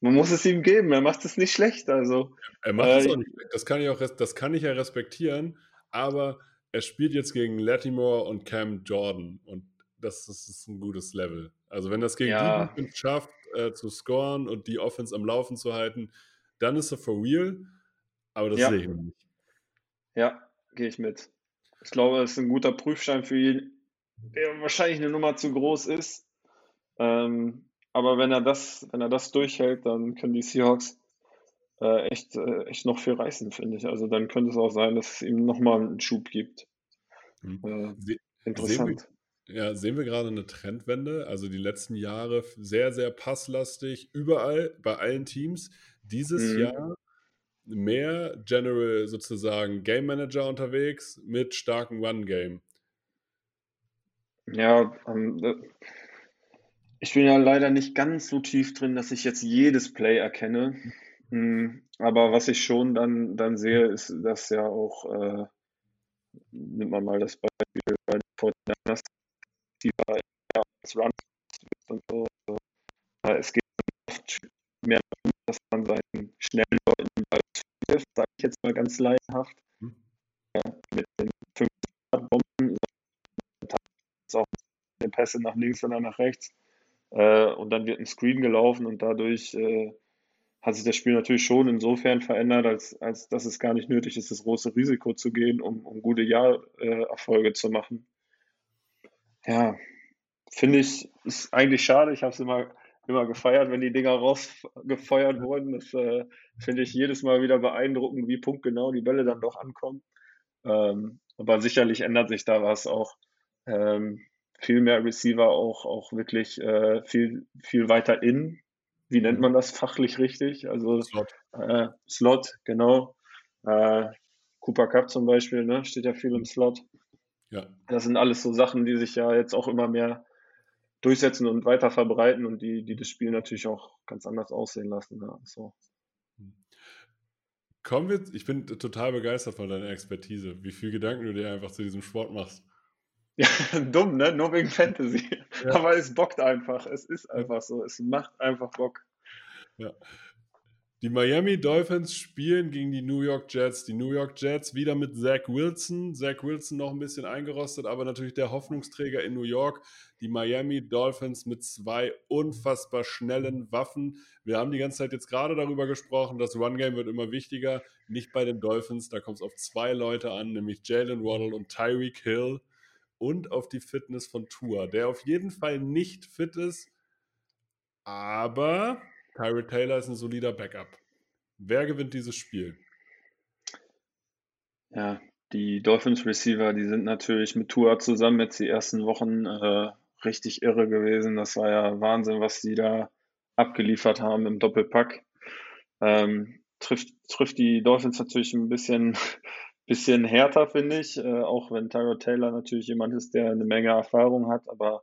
man muss es ihm geben, er macht es nicht schlecht, also. Er macht äh, es auch nicht schlecht, das kann ich auch, das kann ich ja respektieren, aber er spielt jetzt gegen Latimore und Cam Jordan und das, das ist ein gutes Level. Also wenn das gegen ja. die schafft, äh, zu scoren und die Offense am Laufen zu halten, dann ist er for real, aber das ja. sehe ich nicht. Ja, gehe ich mit. Ich glaube, es ist ein guter Prüfstein für ihn, der wahrscheinlich eine Nummer zu groß ist, ähm, aber wenn er das, wenn er das durchhält, dann können die Seahawks äh, echt, äh, echt noch viel reißen, finde ich. Also dann könnte es auch sein, dass es ihm nochmal einen Schub gibt. Hm. Äh, interessant. Sehen wir, ja, sehen wir gerade eine Trendwende? Also die letzten Jahre sehr, sehr passlastig, überall, bei allen Teams. Dieses mhm. Jahr mehr General sozusagen Game Manager unterwegs mit starkem Run-Game. Ja, ähm, ich bin ja leider nicht ganz so tief drin, dass ich jetzt jedes Play erkenne. Hm, aber was ich schon dann, dann sehe, ist, dass ja auch, äh, nimmt man mal das Beispiel bei den Fortinanders, die war als Run und so. Äh, es geht oft mehr darum, dass man seinen schnellen Leuten Ball hilft, sage ich jetzt mal ganz laienhaft. Mhm. Ja, mit den 5 Bomben, auch Pässe nach links oder nach rechts. Äh, und dann wird ein Screen gelaufen und dadurch äh, hat sich das Spiel natürlich schon insofern verändert, als, als dass es gar nicht nötig ist, das große Risiko zu gehen, um, um gute Jahrerfolge zu machen. Ja, finde ich, ist eigentlich schade. Ich habe es immer, immer gefeiert, wenn die Dinger rausgefeuert wurden. Das äh, finde ich jedes Mal wieder beeindruckend, wie punktgenau die Bälle dann doch ankommen. Ähm, aber sicherlich ändert sich da was auch. Ähm, viel mehr Receiver auch, auch wirklich äh, viel, viel weiter in. Wie nennt man das fachlich richtig? Also Slot, äh, Slot genau. Äh, Cooper Cup zum Beispiel, ne, steht ja viel im Slot. Ja. Das sind alles so Sachen, die sich ja jetzt auch immer mehr durchsetzen und weiter verbreiten und die, die das Spiel natürlich auch ganz anders aussehen lassen. Ja, so. Kommen wir, ich bin total begeistert von deiner Expertise, wie viel Gedanken du dir einfach zu diesem Sport machst. Ja, dumm, ne? Nur wegen Fantasy. Ja. Aber es bockt einfach. Es ist einfach so. Es macht einfach Bock. Ja. Die Miami Dolphins spielen gegen die New York Jets. Die New York Jets wieder mit Zach Wilson. Zach Wilson noch ein bisschen eingerostet, aber natürlich der Hoffnungsträger in New York. Die Miami Dolphins mit zwei unfassbar schnellen Waffen. Wir haben die ganze Zeit jetzt gerade darüber gesprochen, das Run-Game wird immer wichtiger. Nicht bei den Dolphins, da kommt es auf zwei Leute an, nämlich Jalen Waddle und Tyreek Hill und auf die Fitness von Tua, der auf jeden Fall nicht fit ist, aber Tyrod Taylor ist ein solider Backup. Wer gewinnt dieses Spiel? Ja, die Dolphins Receiver, die sind natürlich mit Tua zusammen jetzt die ersten Wochen äh, richtig irre gewesen. Das war ja Wahnsinn, was die da abgeliefert haben im Doppelpack. Ähm, trifft, trifft die Dolphins natürlich ein bisschen bisschen härter, finde ich, äh, auch wenn Tyrod Taylor natürlich jemand ist, der eine Menge Erfahrung hat, aber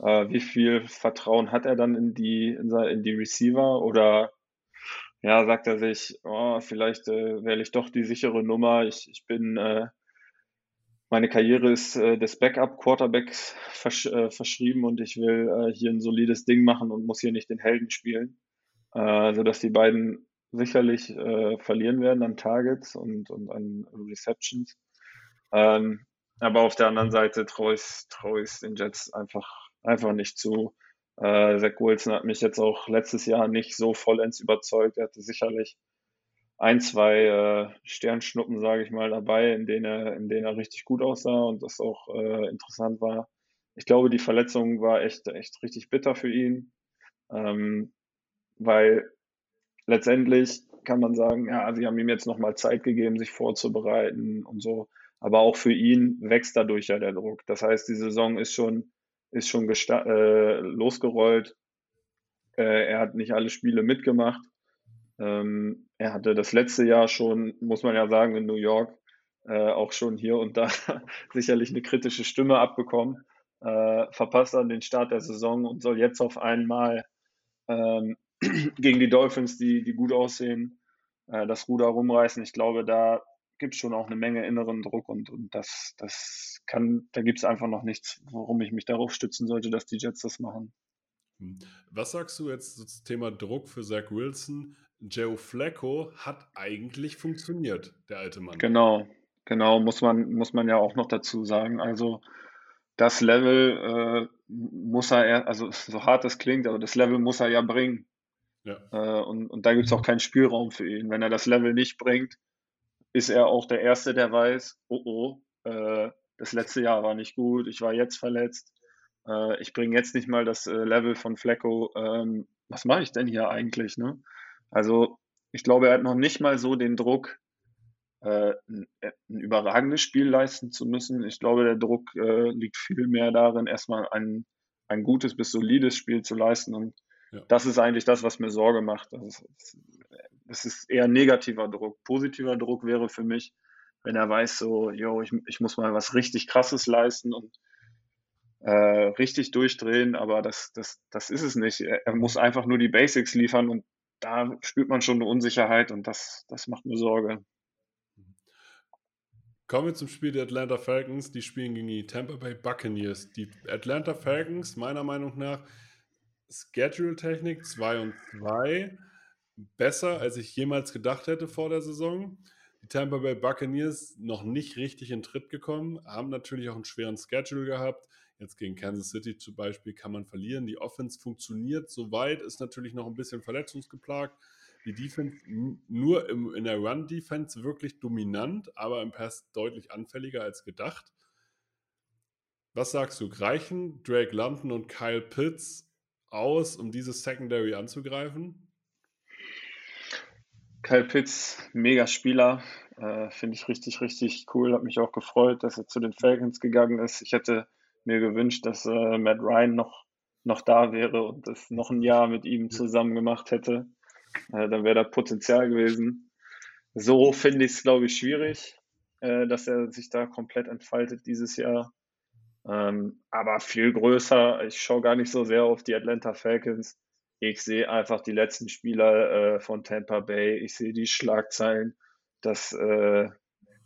äh, wie viel Vertrauen hat er dann in die, in, in die Receiver? Oder ja, sagt er sich, oh, vielleicht äh, wähle ich doch die sichere Nummer, ich, ich bin, äh, meine Karriere ist äh, des Backup-Quarterbacks versch äh, verschrieben und ich will hier ein solides Ding machen und muss hier nicht den Helden spielen, äh, sodass die beiden sicherlich äh, verlieren werden an Targets und, und an Receptions. Ähm, aber auf der anderen Seite traue ich, trau ich den Jets einfach, einfach nicht zu. Äh, Zach Wilson hat mich jetzt auch letztes Jahr nicht so vollends überzeugt. Er hatte sicherlich ein, zwei äh, Sternschnuppen, sage ich mal, dabei, in denen er, in denen er richtig gut aussah und das auch äh, interessant war. Ich glaube, die Verletzung war echt, echt richtig bitter für ihn, ähm, weil letztendlich kann man sagen, ja, sie haben ihm jetzt nochmal Zeit gegeben, sich vorzubereiten und so. Aber auch für ihn wächst dadurch ja der Druck. Das heißt, die Saison ist schon, ist schon äh, losgerollt. Äh, er hat nicht alle Spiele mitgemacht. Ähm, er hatte das letzte Jahr schon, muss man ja sagen, in New York äh, auch schon hier und da sicherlich eine kritische Stimme abbekommen. Äh, verpasst dann den Start der Saison und soll jetzt auf einmal ähm, gegen die Dolphins, die, die gut aussehen, äh, das Ruder rumreißen. Ich glaube, da gibt es schon auch eine Menge inneren Druck und, und das, das kann, da gibt es einfach noch nichts, worum ich mich darauf stützen sollte, dass die Jets das machen. Hm. Was sagst du jetzt zum Thema Druck für Zach Wilson? Joe Flacco hat eigentlich funktioniert, der alte Mann. Genau, genau, muss man, muss man ja auch noch dazu sagen. Also das Level äh, muss er, also so hart es klingt, aber das Level muss er ja bringen. Ja. Äh, und, und da gibt es auch keinen Spielraum für ihn. Wenn er das Level nicht bringt, ist er auch der Erste, der weiß, oh oh, äh, das letzte Jahr war nicht gut, ich war jetzt verletzt, äh, ich bringe jetzt nicht mal das äh, Level von Flecko, ähm, was mache ich denn hier eigentlich? Ne? Also ich glaube, er hat noch nicht mal so den Druck, äh, ein, äh, ein, überragendes Spiel leisten zu müssen. Ich glaube, der Druck liegt viel mehr darin, erstmal ein, ein gutes bis solides Spiel zu leisten. Und ja. das ist eigentlich das, was mir Sorge macht. Das ist, das ist eher negativer Druck. Positiver Druck wäre für mich, wenn er weiß, so, yo, ich, ich muss mal was richtig Krasses leisten und äh, richtig durchdrehen, aber das, das, das ist es nicht. Er, er muss einfach nur die Basics liefern und da spürt man schon eine Unsicherheit und das, das macht mir Sorge. Kommen wir zum Spiel der Atlanta Falcons. Die spielen gegen die Tampa Bay Buccaneers. Die Atlanta Falcons, meiner Meinung nach, Schedule-Technik 2 und 2 besser, als ich jemals gedacht hätte vor der Saison. Die Tampa Bay Buccaneers noch nicht richtig in Tritt gekommen, haben natürlich auch einen schweren Schedule gehabt. Jetzt gegen Kansas City zum Beispiel kann man verlieren. Die Offense funktioniert soweit, ist natürlich noch ein bisschen verletzungsgeplagt. Die Defense nur im, in der Run-Defense wirklich dominant, aber im Pass deutlich anfälliger als gedacht. Was sagst du? Reichen Drake London und Kyle Pitts aus, um dieses Secondary anzugreifen? Kyle Pitts, mega Spieler. Äh, Finde ich richtig, richtig cool. Hat mich auch gefreut, dass er zu den Falcons gegangen ist. Ich hätte mir gewünscht, dass äh, Matt Ryan noch, noch da wäre und das noch ein Jahr mit ihm zusammen gemacht hätte. Äh, dann wäre da Potenzial gewesen. So finde ich es, glaube ich, schwierig, äh, dass er sich da komplett entfaltet dieses Jahr. Ähm, aber viel größer, ich schaue gar nicht so sehr auf die Atlanta Falcons. Ich sehe einfach die letzten Spieler äh, von Tampa Bay. Ich sehe die Schlagzeilen, dass äh,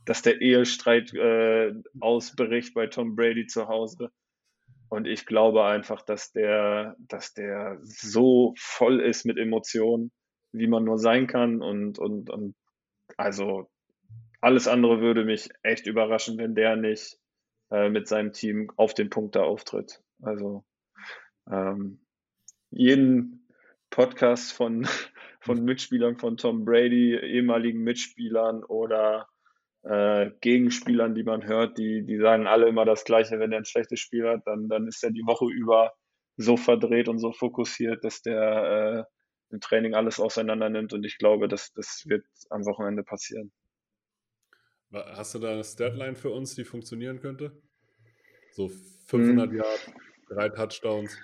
dass der Ehestreit äh, ausbricht bei Tom Brady zu Hause. Und ich glaube einfach, dass der, dass der so voll ist mit Emotionen, wie man nur sein kann. Und, und, und also alles andere würde mich echt überraschen, wenn der nicht äh, mit seinem Team auf den Punkt da auftritt. Also ähm, jeden Podcast von, von Mitspielern von Tom Brady, ehemaligen Mitspielern oder äh, Gegenspielern, die man hört, die, die sagen alle immer das Gleiche, wenn er ein schlechtes Spiel hat, dann, dann ist er die Woche über so verdreht und so fokussiert, dass der äh, im Training alles auseinander nimmt und ich glaube, dass das wird am Wochenende passieren. Hast du da eine Statline für uns, die funktionieren könnte? So 500 hm. Yards, drei Touchdowns,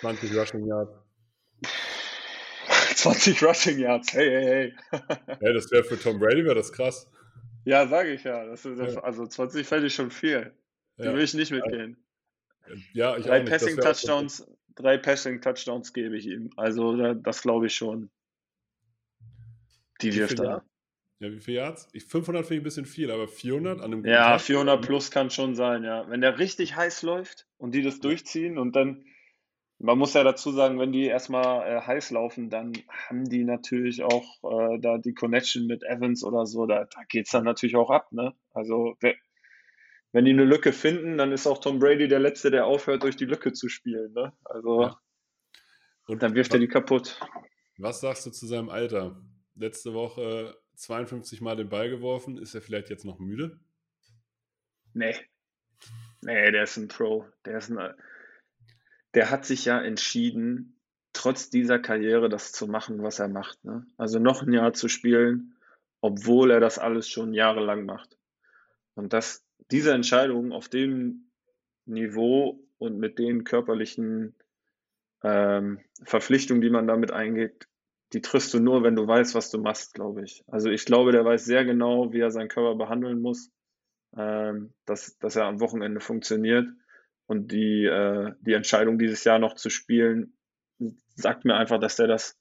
20 Rushing Yards. 20 Rushing Yards, hey, hey, hey. ja, das wäre für Tom Brady wäre das krass. Ja, sage ich ja. Das ist, ja. Also 20 fände ich schon viel. Da ja. will ich nicht mitgehen. Ja, ich drei Passing Touchdowns, drei Passing Touchdowns gebe ich ihm. Also das glaube ich schon. Die wirft er. Ja, wie viel Yards? Ich, 500 finde ich ein bisschen viel, aber 400 an einem Ja, 400 plus kann schon sein, ja. Wenn der richtig heiß läuft und die das durchziehen und dann man muss ja dazu sagen, wenn die erstmal äh, heiß laufen, dann haben die natürlich auch äh, da die Connection mit Evans oder so, da, da geht es dann natürlich auch ab. Ne? Also wenn die eine Lücke finden, dann ist auch Tom Brady der Letzte, der aufhört, durch die Lücke zu spielen. Ne? Also ja. und dann wirft er die kaputt. Was sagst du zu seinem Alter? Letzte Woche 52 Mal den Ball geworfen. Ist er vielleicht jetzt noch müde? Nee. Nee, der ist ein Pro. Der ist ein, der hat sich ja entschieden, trotz dieser Karriere das zu machen, was er macht. Ne? Also noch ein Jahr zu spielen, obwohl er das alles schon jahrelang macht. Und das, diese Entscheidung auf dem Niveau und mit den körperlichen ähm, Verpflichtungen, die man damit eingeht, die triffst du nur, wenn du weißt, was du machst, glaube ich. Also ich glaube, der weiß sehr genau, wie er seinen Körper behandeln muss, ähm, dass, dass er am Wochenende funktioniert. Und die, äh, die Entscheidung, dieses Jahr noch zu spielen, sagt mir einfach, dass er das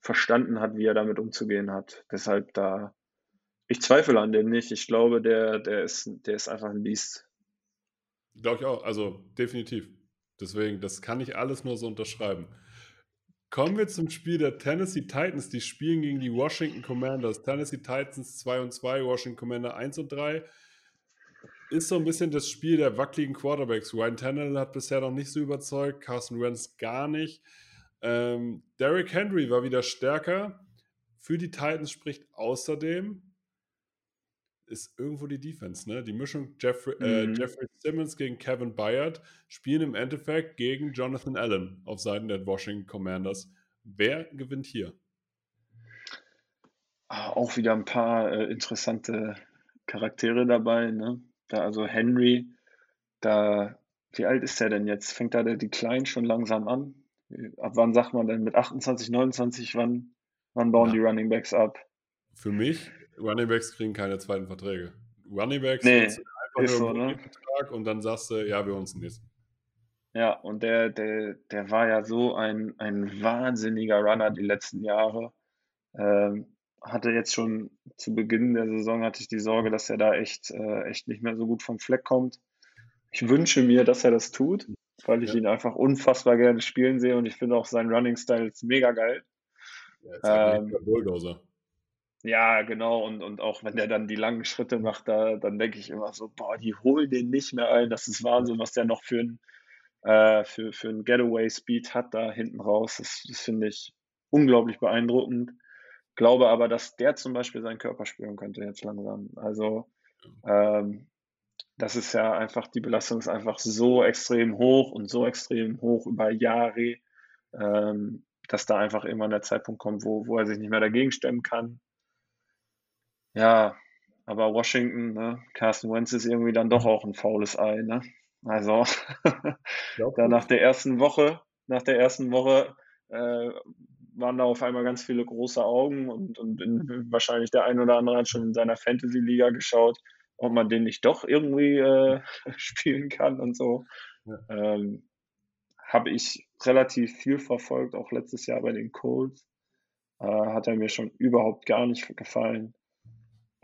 verstanden hat, wie er damit umzugehen hat. Deshalb da, ich zweifle an dem nicht. Ich glaube, der, der, ist, der ist einfach ein Biest. Glaube ich auch, also definitiv. Deswegen, das kann ich alles nur so unterschreiben. Kommen wir zum Spiel der Tennessee Titans. Die spielen gegen die Washington Commanders. Tennessee Titans 2 und 2, Washington Commander 1 und 3 ist so ein bisschen das Spiel der wackeligen Quarterbacks. Ryan Tannehill hat bisher noch nicht so überzeugt, Carson Wentz gar nicht. Ähm, Derrick Henry war wieder stärker. Für die Titans spricht außerdem ist irgendwo die Defense, ne? Die Mischung Jeffrey, äh, mhm. Jeffrey Simmons gegen Kevin Byard spielen im Endeffekt gegen Jonathan Allen auf Seiten der Washington Commanders. Wer gewinnt hier? Ah, auch wieder ein paar äh, interessante Charaktere dabei, ne? Da, also Henry, da, wie alt ist der denn jetzt? Fängt da der Decline schon langsam an? Ab wann sagt man denn mit 28, 29, wann, wann bauen ja. die Running Backs ab? Für mich, Running Backs kriegen keine zweiten Verträge. Running Backs nee, einfach ist nur so, ne? Vertrag und dann sagst du, ja, wir uns den nächsten. Ja, und der, der, der war ja so ein, ein wahnsinniger Runner die letzten Jahre. Ähm, hatte jetzt schon zu Beginn der Saison hatte ich die Sorge, dass er da echt, äh, echt nicht mehr so gut vom Fleck kommt. Ich wünsche mir, dass er das tut, weil ich ja. ihn einfach unfassbar gerne spielen sehe und ich finde auch sein Running Style ist mega geil. Ja, ähm, Bulldozer. Ja, genau. Und, und auch wenn der dann die langen Schritte macht, da, dann denke ich immer so, boah, die holen den nicht mehr ein. Das ist Wahnsinn, was der noch für ein, äh, für, für Getaway-Speed hat da hinten raus. Das, das finde ich unglaublich beeindruckend. Glaube aber, dass der zum Beispiel seinen Körper spüren könnte jetzt langsam. Also ähm, das ist ja einfach, die Belastung ist einfach so extrem hoch und so extrem hoch über Jahre, ähm, dass da einfach irgendwann der Zeitpunkt kommt, wo, wo er sich nicht mehr dagegen stemmen kann. Ja, aber Washington, ne, Carsten Wentz ist irgendwie dann doch auch ein faules Ei, ne? Also, da nach der ersten Woche, nach der ersten Woche äh, waren da auf einmal ganz viele große Augen und, und in, wahrscheinlich der ein oder andere hat schon in seiner Fantasy-Liga geschaut, ob man den nicht doch irgendwie äh, spielen kann und so. Ja. Ähm, Habe ich relativ viel verfolgt, auch letztes Jahr bei den Colts. Äh, hat er mir schon überhaupt gar nicht gefallen.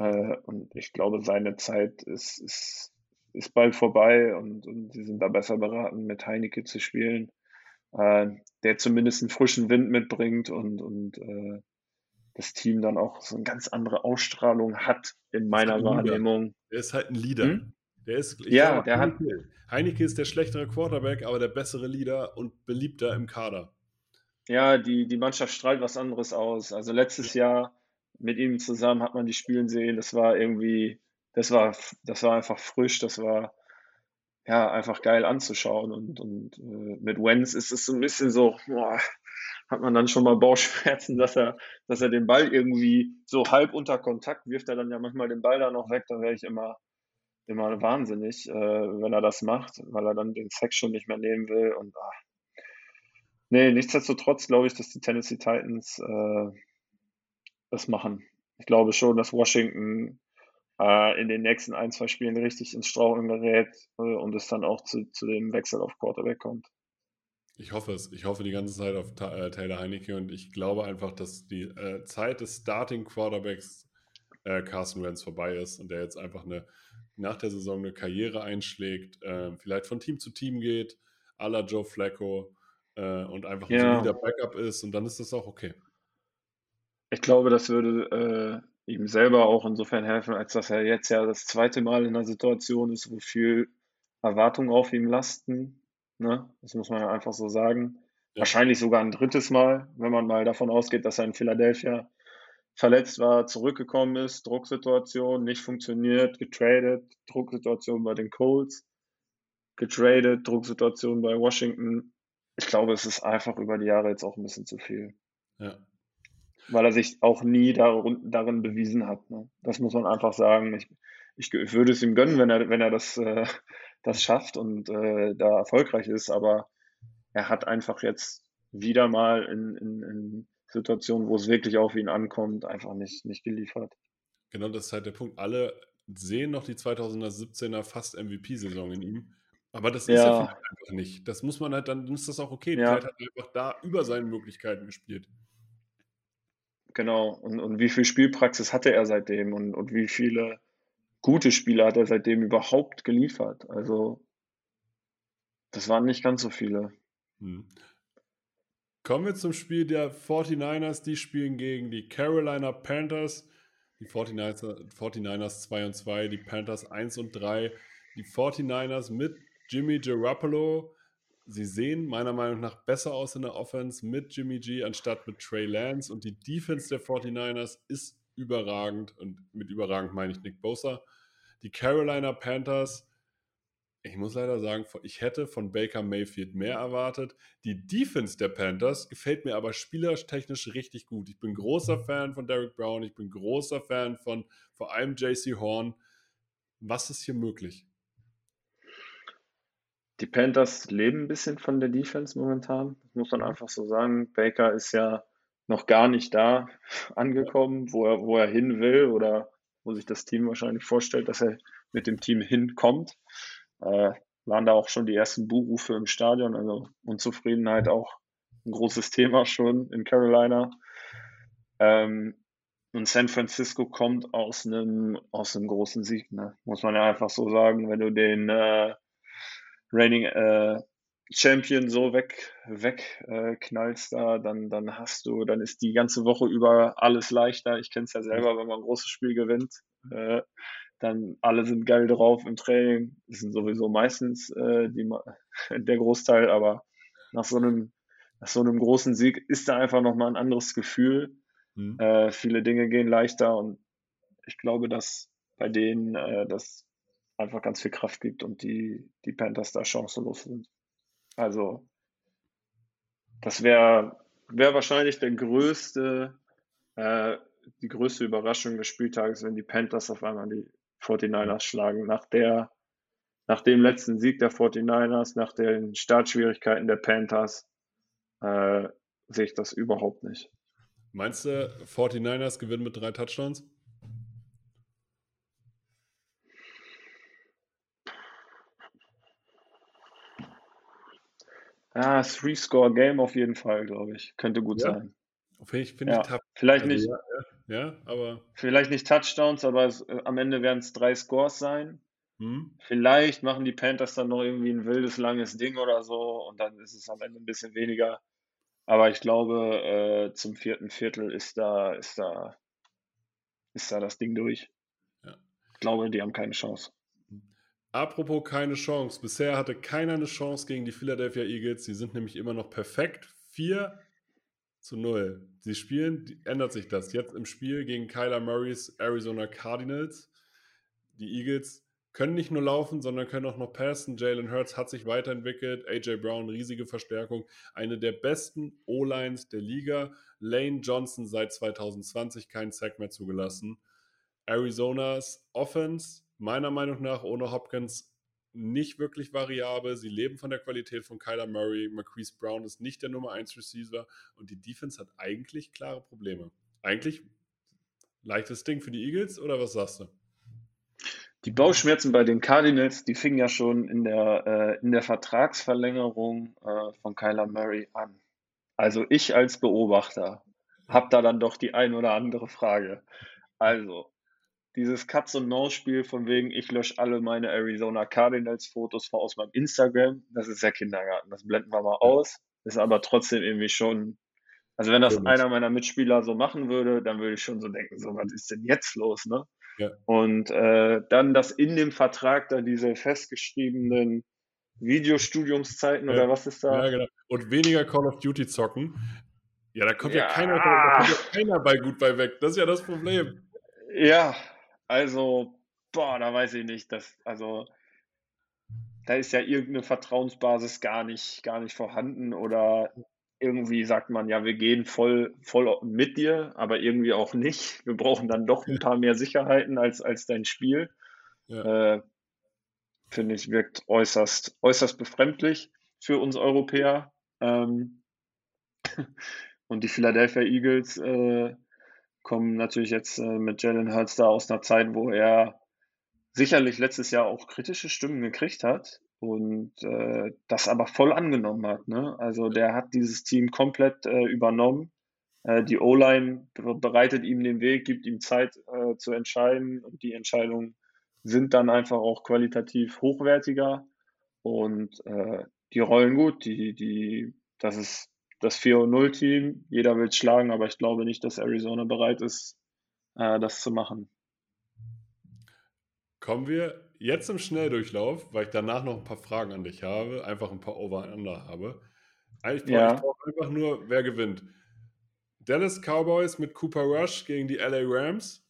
Äh, und ich glaube, seine Zeit ist, ist, ist bald vorbei und, und sie sind da besser beraten, mit Heineke zu spielen äh, der zumindest einen frischen Wind mitbringt und, und äh, das Team dann auch so eine ganz andere Ausstrahlung hat in meiner Wahrnehmung. Der ist halt ein Leader. Hm? Der ist, ja, glaube, der Heineke, hat. Heineke ist der schlechtere Quarterback, aber der bessere Leader und beliebter im Kader. Ja, die, die Mannschaft strahlt was anderes aus. Also letztes Jahr mit ihm zusammen hat man die spielen sehen. Das war irgendwie, das war, das war einfach frisch. Das war, ja, einfach geil anzuschauen. Und, und äh, mit Wenz ist es so ein bisschen so, boah, hat man dann schon mal Bauchschmerzen, dass er, dass er den Ball irgendwie so halb unter Kontakt wirft er dann ja manchmal den Ball da noch weg, dann wäre ich immer, immer wahnsinnig, äh, wenn er das macht, weil er dann den Sex schon nicht mehr nehmen will. Und ah. nee, nichtsdestotrotz glaube ich, dass die Tennessee Titans äh, das machen. Ich glaube schon, dass Washington äh, in den nächsten ein, zwei Spielen richtig ins Straucheln gerät äh, und es dann auch zu, zu dem Wechsel auf Quarterback kommt. Ich hoffe es. Ich hoffe die ganze Zeit auf Ta äh, Taylor Heinecke und ich glaube einfach, dass die äh, Zeit des Starting Quarterbacks äh, Carson Wentz vorbei ist und der jetzt einfach eine nach der Saison eine Karriere einschlägt, äh, vielleicht von Team zu Team geht, à la Joe Flacco äh, und einfach ein ja. solider Backup ist und dann ist das auch okay. Ich glaube, das würde ihm selber auch insofern helfen, als dass er jetzt ja das zweite Mal in einer Situation ist, wo viel Erwartungen auf ihm lasten. Ne? Das muss man ja einfach so sagen. Ja. Wahrscheinlich sogar ein drittes Mal, wenn man mal davon ausgeht, dass er in Philadelphia verletzt war, zurückgekommen ist, Drucksituation, nicht funktioniert, getradet, Drucksituation bei den Colts, getradet, Drucksituation bei Washington. Ich glaube, es ist einfach über die Jahre jetzt auch ein bisschen zu viel. Ja. Weil er sich auch nie darin, darin bewiesen hat. Ne? Das muss man einfach sagen. Ich, ich, ich, würde es ihm gönnen, wenn er, wenn er das, äh, das schafft und äh, da erfolgreich ist, aber er hat einfach jetzt wieder mal in, in, in Situationen, wo es wirklich auf ihn ankommt, einfach nicht, nicht geliefert. Genau, das ist halt der Punkt. Alle sehen noch die 2017er fast MVP-Saison in ihm. Aber das ist ja, ja einfach nicht. Das muss man halt, dann ist das auch okay. Ja. Vielleicht hat er einfach da über seinen Möglichkeiten gespielt. Genau. Und, und wie viel Spielpraxis hatte er seitdem und, und wie viele gute Spiele hat er seitdem überhaupt geliefert? Also, das waren nicht ganz so viele. Hm. Kommen wir zum Spiel der 49ers. Die spielen gegen die Carolina Panthers. Die 49ers, 49ers 2 und 2, die Panthers 1 und 3. Die 49ers mit Jimmy Garoppolo. Sie sehen meiner Meinung nach besser aus in der Offense mit Jimmy G anstatt mit Trey Lance. Und die Defense der 49ers ist überragend. Und mit überragend meine ich Nick Bosa. Die Carolina Panthers ich muss leider sagen, ich hätte von Baker Mayfield mehr erwartet. Die Defense der Panthers gefällt mir aber spielertechnisch richtig gut. Ich bin großer Fan von Derek Brown, ich bin großer Fan von vor allem JC Horn. Was ist hier möglich? Die Panthers leben ein bisschen von der Defense momentan, das muss man einfach so sagen. Baker ist ja noch gar nicht da angekommen, wo er, wo er hin will oder wo sich das Team wahrscheinlich vorstellt, dass er mit dem Team hinkommt äh, waren da auch schon die ersten Buhrufe im Stadion. Also Unzufriedenheit auch ein großes Thema schon in Carolina. Ähm, und San Francisco kommt aus einem, aus einem großen Sieg, ne? muss man ja einfach so sagen. Wenn du den äh, Reigning äh, Champion so weg, weg äh, knallst da, dann, dann hast du, dann ist die ganze Woche über alles leichter. Ich kenne es ja selber, wenn man ein großes Spiel gewinnt. Äh, dann alle sind geil drauf im Training. Das sind sowieso meistens äh, die, der Großteil, aber nach so einem, nach so einem großen Sieg ist da einfach nochmal ein anderes Gefühl. Mhm. Äh, viele Dinge gehen leichter und ich glaube, dass bei denen äh, das einfach ganz viel Kraft gibt und die, die Panthers da chancenlos sind. Also, das wäre wär wahrscheinlich der größte, äh, die größte Überraschung des Spieltages, wenn die Panthers auf einmal die 49ers schlagen. Nach, der, nach dem letzten Sieg der 49ers, nach den Startschwierigkeiten der Panthers, äh, sehe ich das überhaupt nicht. Meinst du, 49ers gewinnen mit drei Touchdowns? Ah, Three-Score-Game auf jeden Fall, glaube ich. Könnte gut ja. sein. Ich finde ja. Vielleicht also, nicht, ja, ja, aber. Vielleicht nicht Touchdowns, aber es, äh, am Ende werden es drei Scores sein. Hm. Vielleicht machen die Panthers dann noch irgendwie ein wildes, langes Ding oder so und dann ist es am Ende ein bisschen weniger. Aber ich glaube, äh, zum vierten Viertel ist da, ist da, ist da das Ding durch. Ja. Ich glaube, die haben keine Chance. Apropos keine Chance. Bisher hatte keiner eine Chance gegen die Philadelphia Eagles. Sie sind nämlich immer noch perfekt. Vier zu 0. Sie spielen, ändert sich das jetzt im Spiel gegen Kyler Murrays Arizona Cardinals. Die Eagles können nicht nur laufen, sondern können auch noch passen. Jalen Hurts hat sich weiterentwickelt. AJ Brown, riesige Verstärkung. Eine der besten O-Lines der Liga. Lane Johnson seit 2020 keinen Sack mehr zugelassen. Arizonas Offense, meiner Meinung nach, ohne Hopkins nicht wirklich variabel. Sie leben von der Qualität von Kyler Murray. Marquise Brown ist nicht der Nummer 1 Receiver und die Defense hat eigentlich klare Probleme. Eigentlich leichtes Ding für die Eagles oder was sagst du? Die Bauchschmerzen bei den Cardinals, die fingen ja schon in der, äh, in der Vertragsverlängerung äh, von Kyler Murray an. Also ich als Beobachter habe da dann doch die ein oder andere Frage. Also, dieses Katz- und Maus-Spiel von wegen, ich lösche alle meine Arizona Cardinals-Fotos aus meinem Instagram, das ist ja Kindergarten. Das blenden wir mal aus. Ist aber trotzdem irgendwie schon Also wenn das Komisch. einer meiner Mitspieler so machen würde, dann würde ich schon so denken, so was ist denn jetzt los, ne? Ja. Und äh, dann, dass in dem Vertrag da diese festgeschriebenen Videostudiumszeiten ja. oder was ist da? Ja, genau. Und weniger Call of Duty zocken. Ja, da kommt ja, ja keiner, da kommt ja keiner bei gut bei weg. Das ist ja das Problem. Ja, also, boah, da weiß ich nicht. dass, also, da ist ja irgendeine Vertrauensbasis gar nicht, gar nicht vorhanden oder irgendwie sagt man, ja, wir gehen voll, voll mit dir, aber irgendwie auch nicht. Wir brauchen dann doch ein paar mehr Sicherheiten als, als dein Spiel. Ja. Äh, Finde ich, wirkt äußerst, äußerst befremdlich für uns Europäer. Ähm, und die Philadelphia Eagles äh, kommen natürlich jetzt äh, mit Jalen Hurts da aus einer Zeit, wo er sicherlich letztes Jahr auch kritische Stimmen gekriegt hat und äh, das aber voll angenommen hat. Ne? Also der hat dieses Team komplett äh, übernommen. Äh, die O-Line bereitet ihm den Weg, gibt ihm Zeit äh, zu entscheiden und die Entscheidungen sind dann einfach auch qualitativ hochwertiger und äh, die rollen gut. Die, die, das ist das 4-0-Team. Jeder will schlagen, aber ich glaube nicht, dass Arizona bereit ist, äh, das zu machen. Kommen wir jetzt im Schnelldurchlauf, weil ich danach noch ein paar Fragen an dich habe, einfach ein paar Over-Under habe. Ich brauche ja. einfach nur, wer gewinnt. Dallas Cowboys mit Cooper Rush gegen die LA Rams.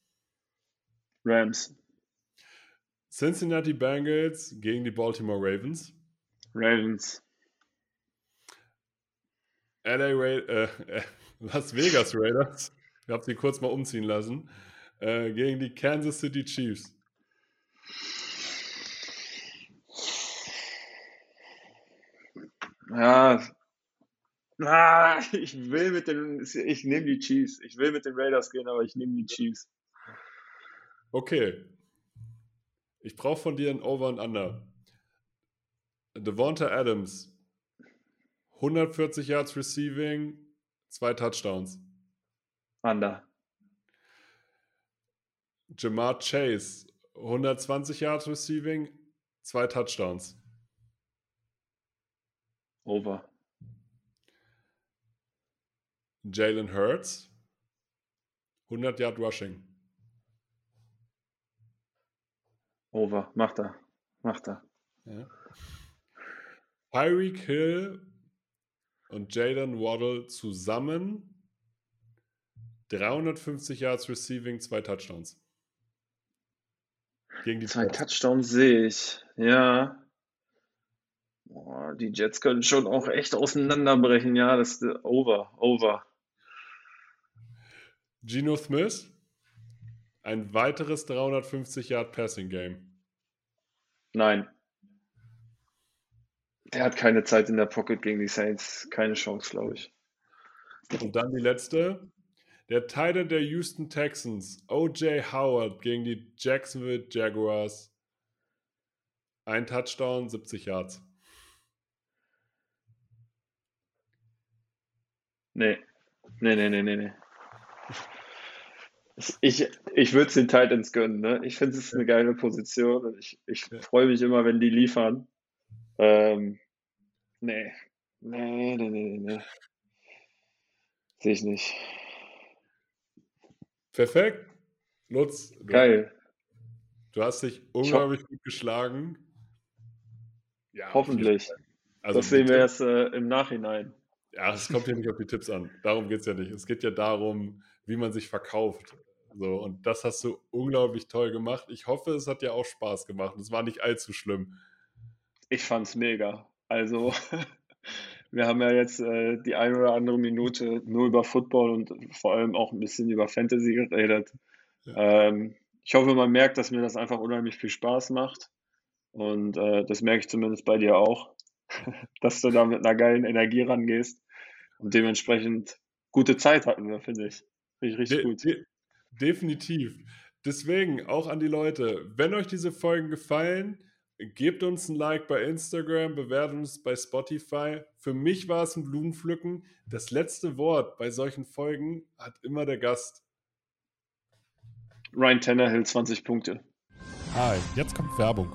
Rams. Cincinnati Bengals gegen die Baltimore Ravens. Ravens. LA Ra äh, äh, Las Vegas Raiders. Ich habe sie kurz mal umziehen lassen. Äh, gegen die Kansas City Chiefs. Ja. Ah, ich will mit den, ich nehme die Chiefs. Ich will mit den Raiders gehen, aber ich nehme die Chiefs. Okay. Ich brauche von dir ein Over und Under. Devonta Adams, 140 Yards Receiving, zwei Touchdowns. Under. Jamar Chase, 120 Yards Receiving, zwei Touchdowns. Over. Jalen Hurts, 100 Yard Rushing. Over, macht er. Macht er. Ja. Tyreek Hill und Jalen Waddle zusammen 350 Yards Receiving, zwei Touchdowns. Gegen die zwei Touchdowns sehe ich. Ja. Boah, die Jets können schon auch echt auseinanderbrechen. Ja, das ist over, over. Geno Smith, ein weiteres 350 Yard Passing Game. Nein. Der hat keine Zeit in der Pocket gegen die Saints. Keine Chance, glaube ich. Und dann die letzte. Der Titan der Houston Texans, O.J. Howard gegen die Jacksonville Jaguars. Ein Touchdown, 70 Yards. Nee. Nee, nee, nee, nee, nee. Ich, ich würde es den Titans gönnen. Ne? Ich finde, es eine geile Position ich, ich freue mich immer, wenn die liefern. Ähm, nee. Nee, nee, nee, nee. Sehe ich nicht. Perfekt. Lutz. Du, Geil. Du hast dich unglaublich gut geschlagen. Ja, Hoffentlich. Also das sehen wir erst äh, im Nachhinein. Ja, es kommt ja nicht auf die Tipps an. Darum geht es ja nicht. Es geht ja darum, wie man sich verkauft. So, und das hast du unglaublich toll gemacht. Ich hoffe, es hat dir auch Spaß gemacht. Es war nicht allzu schlimm. Ich fand's mega. Also, wir haben ja jetzt äh, die eine oder andere Minute nur über Football und vor allem auch ein bisschen über Fantasy geredet. Ja. Ähm, ich hoffe, man merkt, dass mir das einfach unheimlich viel Spaß macht. Und äh, das merke ich zumindest bei dir auch, dass du da mit einer geilen Energie rangehst. Und dementsprechend gute Zeit hatten wir, finde ich. Richtig, richtig de gut. De definitiv. Deswegen auch an die Leute, wenn euch diese Folgen gefallen, gebt uns ein Like bei Instagram, bewertet uns bei Spotify. Für mich war es ein Blumenpflücken. Das letzte Wort bei solchen Folgen hat immer der Gast. Ryan Tannehill, 20 Punkte. Hi, jetzt kommt Werbung.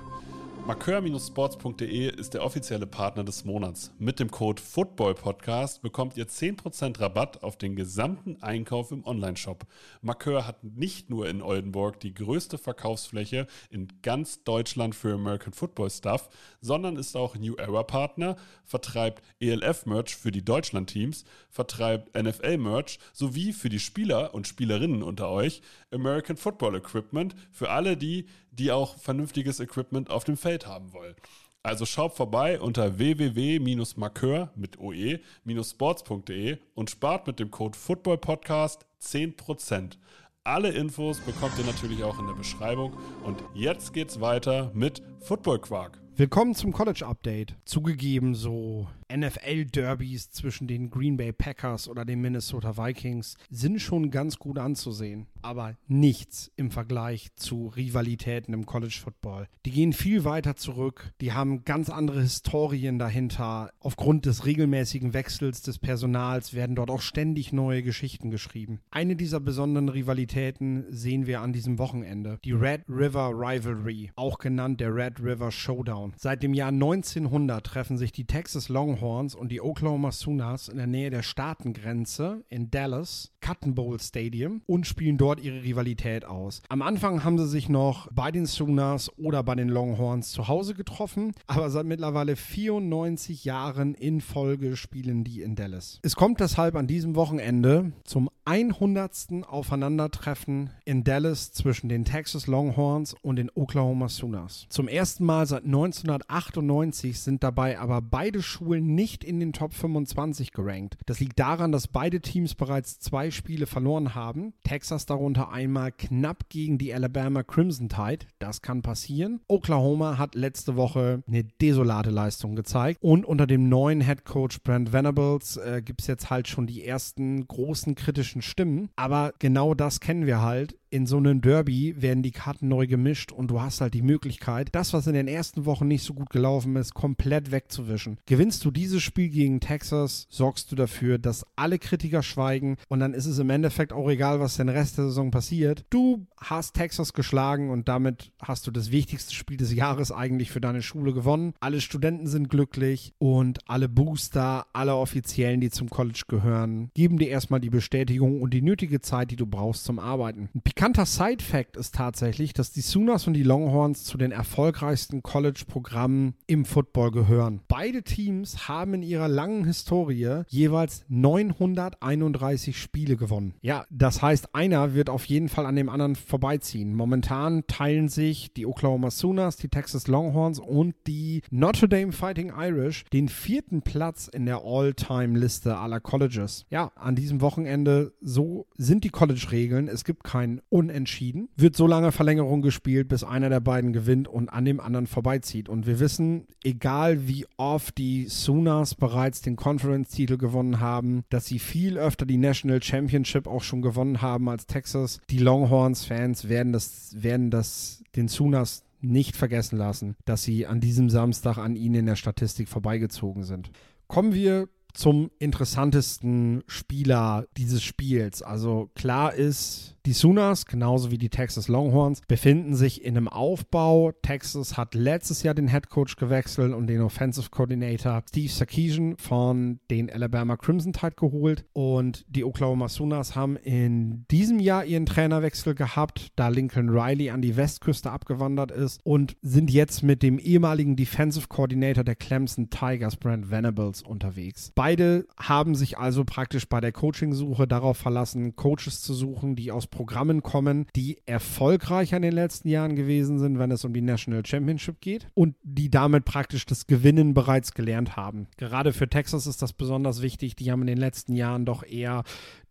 Markeur-sports.de ist der offizielle Partner des Monats. Mit dem Code FOOTBALL-Podcast bekommt ihr 10% Rabatt auf den gesamten Einkauf im Onlineshop. Markeur hat nicht nur in Oldenburg die größte Verkaufsfläche in ganz Deutschland für American Football Stuff, sondern ist auch New Era Partner, vertreibt ELF-Merch für die Deutschland-Teams, vertreibt NFL-Merch sowie für die Spieler und Spielerinnen unter euch American Football Equipment für alle die, die auch vernünftiges Equipment auf dem Feld haben wollen. Also schaut vorbei unter www-markeur mit oe-sports.de und spart mit dem Code FOOTBALLPODCAST 10%. Alle Infos bekommt ihr natürlich auch in der Beschreibung. Und jetzt geht's weiter mit Football Quark. Willkommen zum College Update. Zugegeben, so NFL-Derbys zwischen den Green Bay Packers oder den Minnesota Vikings sind schon ganz gut anzusehen, aber nichts im Vergleich zu Rivalitäten im College Football. Die gehen viel weiter zurück, die haben ganz andere Historien dahinter. Aufgrund des regelmäßigen Wechsels des Personals werden dort auch ständig neue Geschichten geschrieben. Eine dieser besonderen Rivalitäten sehen wir an diesem Wochenende, die Red River Rivalry, auch genannt der Red River Showdown. Seit dem Jahr 1900 treffen sich die Texas Longhorns Longhorns und die Oklahoma Sooners in der Nähe der Staatengrenze in Dallas, Cotton Bowl Stadium, und spielen dort ihre Rivalität aus. Am Anfang haben sie sich noch bei den Sooners oder bei den Longhorns zu Hause getroffen, aber seit mittlerweile 94 Jahren in Folge spielen die in Dallas. Es kommt deshalb an diesem Wochenende zum 100. Aufeinandertreffen in Dallas zwischen den Texas Longhorns und den Oklahoma Sooners. Zum ersten Mal seit 1998 sind dabei aber beide Schulen nicht in den Top 25 gerankt. Das liegt daran, dass beide Teams bereits zwei Spiele verloren haben. Texas darunter einmal knapp gegen die Alabama Crimson Tide. Das kann passieren. Oklahoma hat letzte Woche eine desolate Leistung gezeigt. Und unter dem neuen Head Coach Brent Venables äh, gibt es jetzt halt schon die ersten großen kritischen Stimmen. Aber genau das kennen wir halt in so einem Derby werden die Karten neu gemischt und du hast halt die Möglichkeit, das, was in den ersten Wochen nicht so gut gelaufen ist, komplett wegzuwischen. Gewinnst du dieses Spiel gegen Texas, sorgst du dafür, dass alle Kritiker schweigen und dann ist es im Endeffekt auch egal, was den Rest der Saison passiert. Du hast Texas geschlagen und damit hast du das wichtigste Spiel des Jahres eigentlich für deine Schule gewonnen. Alle Studenten sind glücklich und alle Booster, alle Offiziellen, die zum College gehören, geben dir erstmal die Bestätigung und die nötige Zeit, die du brauchst zum Arbeiten. Bekannter Side-Fact ist tatsächlich, dass die Sooners und die Longhorns zu den erfolgreichsten College-Programmen im Football gehören. Beide Teams haben in ihrer langen Historie jeweils 931 Spiele gewonnen. Ja, das heißt, einer wird auf jeden Fall an dem anderen vorbeiziehen. Momentan teilen sich die Oklahoma Sooners, die Texas Longhorns und die Notre Dame Fighting Irish den vierten Platz in der All-Time-Liste aller Colleges. Ja, an diesem Wochenende, so sind die College-Regeln. Es gibt kein unentschieden. Wird so lange Verlängerung gespielt, bis einer der beiden gewinnt und an dem anderen vorbeizieht. Und wir wissen, egal wie oft die Sooners bereits den Conference-Titel gewonnen haben, dass sie viel öfter die National Championship auch schon gewonnen haben als Texas. Die Longhorns-Fans werden das, werden das den Sooners nicht vergessen lassen, dass sie an diesem Samstag an ihnen in der Statistik vorbeigezogen sind. Kommen wir zum interessantesten Spieler dieses Spiels. Also klar ist, die Sooners, genauso wie die Texas Longhorns, befinden sich in einem Aufbau. Texas hat letztes Jahr den Head Coach gewechselt und den Offensive Coordinator Steve Sarkisian von den Alabama Crimson Tide geholt. Und die Oklahoma Sooners haben in diesem Jahr ihren Trainerwechsel gehabt, da Lincoln Riley an die Westküste abgewandert ist und sind jetzt mit dem ehemaligen Defensive Coordinator der Clemson Tigers, Brent Venables, unterwegs. Beide haben sich also praktisch bei der Coaching-Suche darauf verlassen, Coaches zu suchen, die aus Programmen kommen, die erfolgreicher in den letzten Jahren gewesen sind, wenn es um die National Championship geht und die damit praktisch das Gewinnen bereits gelernt haben. Gerade für Texas ist das besonders wichtig. Die haben in den letzten Jahren doch eher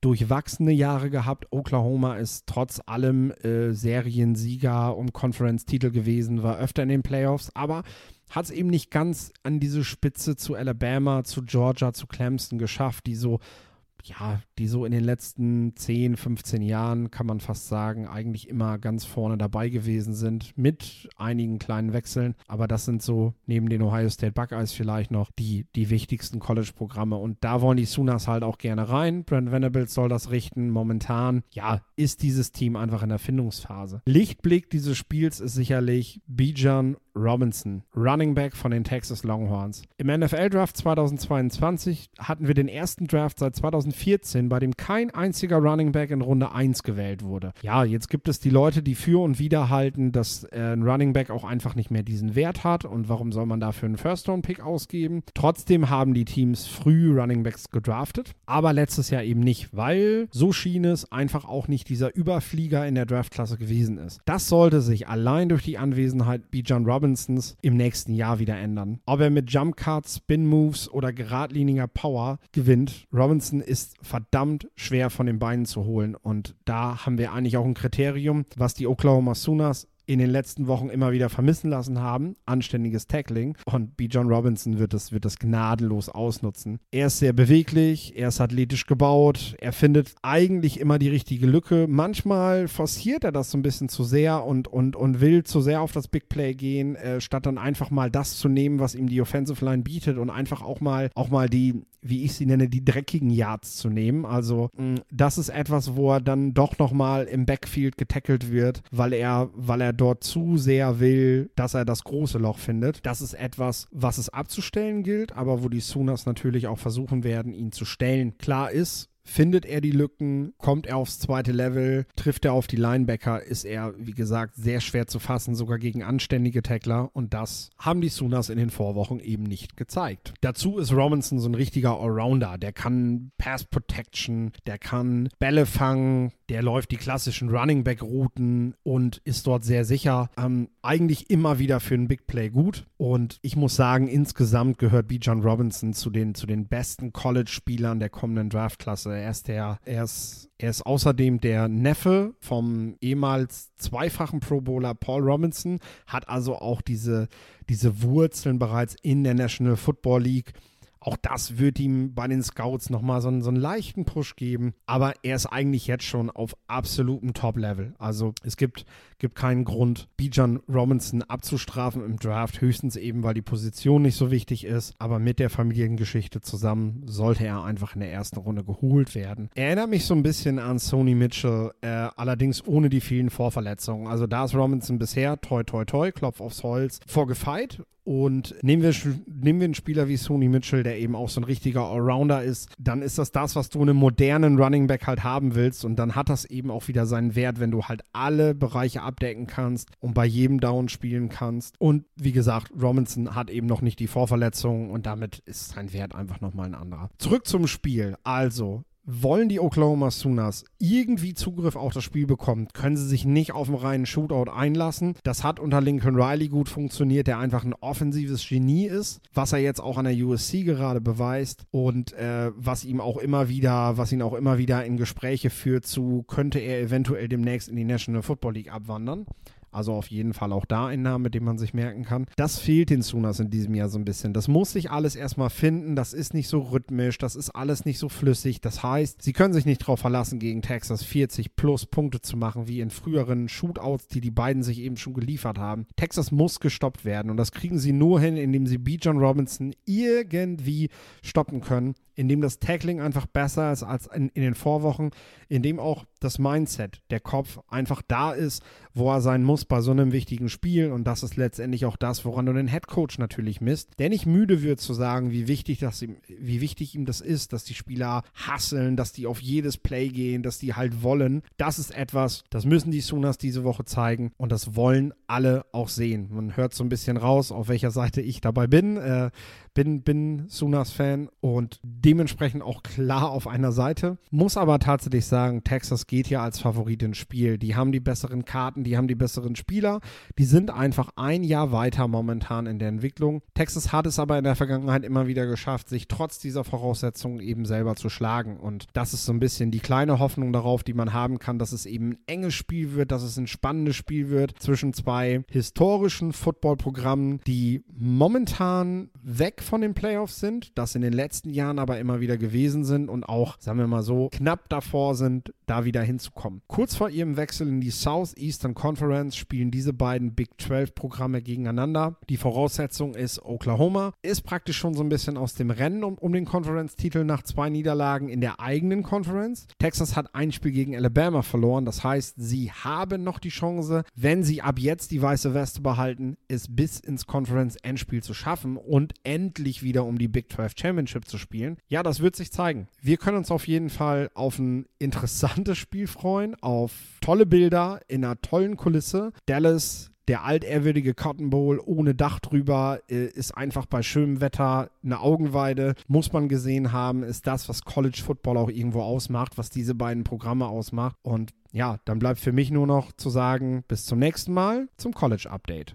durchwachsene Jahre gehabt. Oklahoma ist trotz allem äh, Seriensieger und Conference-Titel gewesen, war öfter in den Playoffs, aber hat es eben nicht ganz an diese Spitze zu Alabama, zu Georgia, zu Clemson geschafft, die so ja, die so in den letzten 10, 15 Jahren, kann man fast sagen, eigentlich immer ganz vorne dabei gewesen sind, mit einigen kleinen Wechseln. Aber das sind so neben den Ohio State Buckeyes vielleicht noch die, die wichtigsten College-Programme. Und da wollen die Sooners halt auch gerne rein. Brent Venables soll das richten. Momentan, ja, ist dieses Team einfach in der Findungsphase. Lichtblick dieses Spiels ist sicherlich Bijan Robinson, Running Back von den Texas Longhorns. Im NFL-Draft 2022 hatten wir den ersten Draft seit 2014, bei dem kein einziger Running Back in Runde 1 gewählt wurde. Ja, jetzt gibt es die Leute, die für und wider halten, dass äh, ein Running Back auch einfach nicht mehr diesen Wert hat und warum soll man dafür einen First-Round-Pick ausgeben. Trotzdem haben die Teams früh Running Backs gedraftet, aber letztes Jahr eben nicht, weil so schien es einfach auch nicht dieser Überflieger in der Draftklasse gewesen ist. Das sollte sich allein durch die Anwesenheit Bijan Robinsons im nächsten Jahr wieder ändern. Ob er mit Jump Cuts, Spin Moves oder geradliniger Power gewinnt, Robinson ist verdammt schwer von den Beinen zu holen und da haben wir eigentlich auch ein Kriterium, was die Oklahoma Sooners in den letzten Wochen immer wieder vermissen lassen haben. Anständiges Tackling. Und B. John Robinson wird das, wird das gnadenlos ausnutzen. Er ist sehr beweglich, er ist athletisch gebaut, er findet eigentlich immer die richtige Lücke. Manchmal forciert er das so ein bisschen zu sehr und, und, und will zu sehr auf das Big Play gehen, äh, statt dann einfach mal das zu nehmen, was ihm die Offensive Line bietet und einfach auch mal, auch mal die, wie ich sie nenne, die dreckigen Yards zu nehmen. Also mh, das ist etwas, wo er dann doch nochmal im Backfield getackelt wird, weil er, weil er dort zu sehr will, dass er das große Loch findet. Das ist etwas, was es abzustellen gilt, aber wo die Sooners natürlich auch versuchen werden, ihn zu stellen. Klar ist, Findet er die Lücken, kommt er aufs zweite Level, trifft er auf die Linebacker, ist er, wie gesagt, sehr schwer zu fassen, sogar gegen anständige Tackler. Und das haben die Sooners in den Vorwochen eben nicht gezeigt. Dazu ist Robinson so ein richtiger Allrounder. Der kann Pass Protection, der kann Bälle fangen, der läuft die klassischen Running Back Routen und ist dort sehr sicher. Ähm, eigentlich immer wieder für einen Big Play gut. Und ich muss sagen, insgesamt gehört B. John Robinson zu den, zu den besten College-Spielern der kommenden Draftklasse. Er ist der, er ist, er ist außerdem der Neffe vom ehemals zweifachen Pro Bowler Paul Robinson, hat also auch diese, diese Wurzeln bereits in der National Football League auch das wird ihm bei den Scouts nochmal so, einen, so einen leichten Push geben. Aber er ist eigentlich jetzt schon auf absolutem Top-Level. Also es gibt, gibt keinen Grund, Bijan Robinson abzustrafen im Draft. Höchstens eben, weil die Position nicht so wichtig ist. Aber mit der Familiengeschichte zusammen sollte er einfach in der ersten Runde geholt werden. Er erinnert mich so ein bisschen an Sony Mitchell, äh, allerdings ohne die vielen Vorverletzungen. Also da ist Robinson bisher, toi toi toi, Klopf aufs Holz, vorgefeit und nehmen wir, nehmen wir einen Spieler wie Sony Mitchell, der eben auch so ein richtiger Allrounder ist, dann ist das das, was du in einem modernen Running Back halt haben willst. Und dann hat das eben auch wieder seinen Wert, wenn du halt alle Bereiche abdecken kannst und bei jedem Down spielen kannst. Und wie gesagt, Robinson hat eben noch nicht die Vorverletzung und damit ist sein Wert einfach nochmal ein anderer. Zurück zum Spiel. Also, wollen die Oklahoma Sooners irgendwie Zugriff auf das Spiel bekommen, können sie sich nicht auf einen reinen Shootout einlassen. Das hat unter Lincoln Riley gut funktioniert, der einfach ein offensives Genie ist, was er jetzt auch an der USC gerade beweist und äh, was ihm auch immer wieder, was ihn auch immer wieder in Gespräche führt zu, könnte er eventuell demnächst in die National Football League abwandern. Also auf jeden Fall auch da ein Name, den man sich merken kann. Das fehlt den Sunas in diesem Jahr so ein bisschen. Das muss sich alles erstmal finden. Das ist nicht so rhythmisch. Das ist alles nicht so flüssig. Das heißt, sie können sich nicht darauf verlassen, gegen Texas 40 plus Punkte zu machen, wie in früheren Shootouts, die die beiden sich eben schon geliefert haben. Texas muss gestoppt werden und das kriegen sie nur hin, indem sie B. John Robinson irgendwie stoppen können in dem das Tackling einfach besser ist als in, in, den Vorwochen, in dem auch das Mindset, der Kopf einfach da ist, wo er sein muss bei so einem wichtigen Spiel. Und das ist letztendlich auch das, woran du den Headcoach natürlich misst, der nicht müde wird zu sagen, wie wichtig, das ihm, wie wichtig ihm das ist, dass die Spieler hasseln, dass die auf jedes Play gehen, dass die halt wollen. Das ist etwas, das müssen die Sooners diese Woche zeigen und das wollen alle auch sehen. Man hört so ein bisschen raus, auf welcher Seite ich dabei bin. Äh, bin, bin Sunas-Fan und dementsprechend auch klar auf einer Seite. Muss aber tatsächlich sagen, Texas geht ja als Favorit ins Spiel. Die haben die besseren Karten, die haben die besseren Spieler. Die sind einfach ein Jahr weiter momentan in der Entwicklung. Texas hat es aber in der Vergangenheit immer wieder geschafft, sich trotz dieser Voraussetzungen eben selber zu schlagen. Und das ist so ein bisschen die kleine Hoffnung darauf, die man haben kann, dass es eben ein enges Spiel wird, dass es ein spannendes Spiel wird zwischen zwei historischen Footballprogrammen, die momentan weg von den Playoffs sind, das in den letzten Jahren aber immer wieder gewesen sind und auch, sagen wir mal so, knapp davor sind, da wieder hinzukommen. Kurz vor ihrem Wechsel in die Southeastern Conference spielen diese beiden Big 12 Programme gegeneinander. Die Voraussetzung ist Oklahoma, ist praktisch schon so ein bisschen aus dem Rennen um, um den Conference-Titel nach zwei Niederlagen in der eigenen Conference. Texas hat ein Spiel gegen Alabama verloren, das heißt, sie haben noch die Chance, wenn sie ab jetzt die weiße Weste behalten, es bis ins Conference-Endspiel zu schaffen und endlich wieder um die Big 12 Championship zu spielen. Ja, das wird sich zeigen. Wir können uns auf jeden Fall auf ein interessantes Spiel freuen, auf tolle Bilder in einer tollen Kulisse. Dallas der altehrwürdige Cotton Bowl ohne Dach drüber äh, ist einfach bei schönem Wetter eine Augenweide. Muss man gesehen haben, ist das, was College Football auch irgendwo ausmacht, was diese beiden Programme ausmacht. Und ja, dann bleibt für mich nur noch zu sagen, bis zum nächsten Mal zum College Update.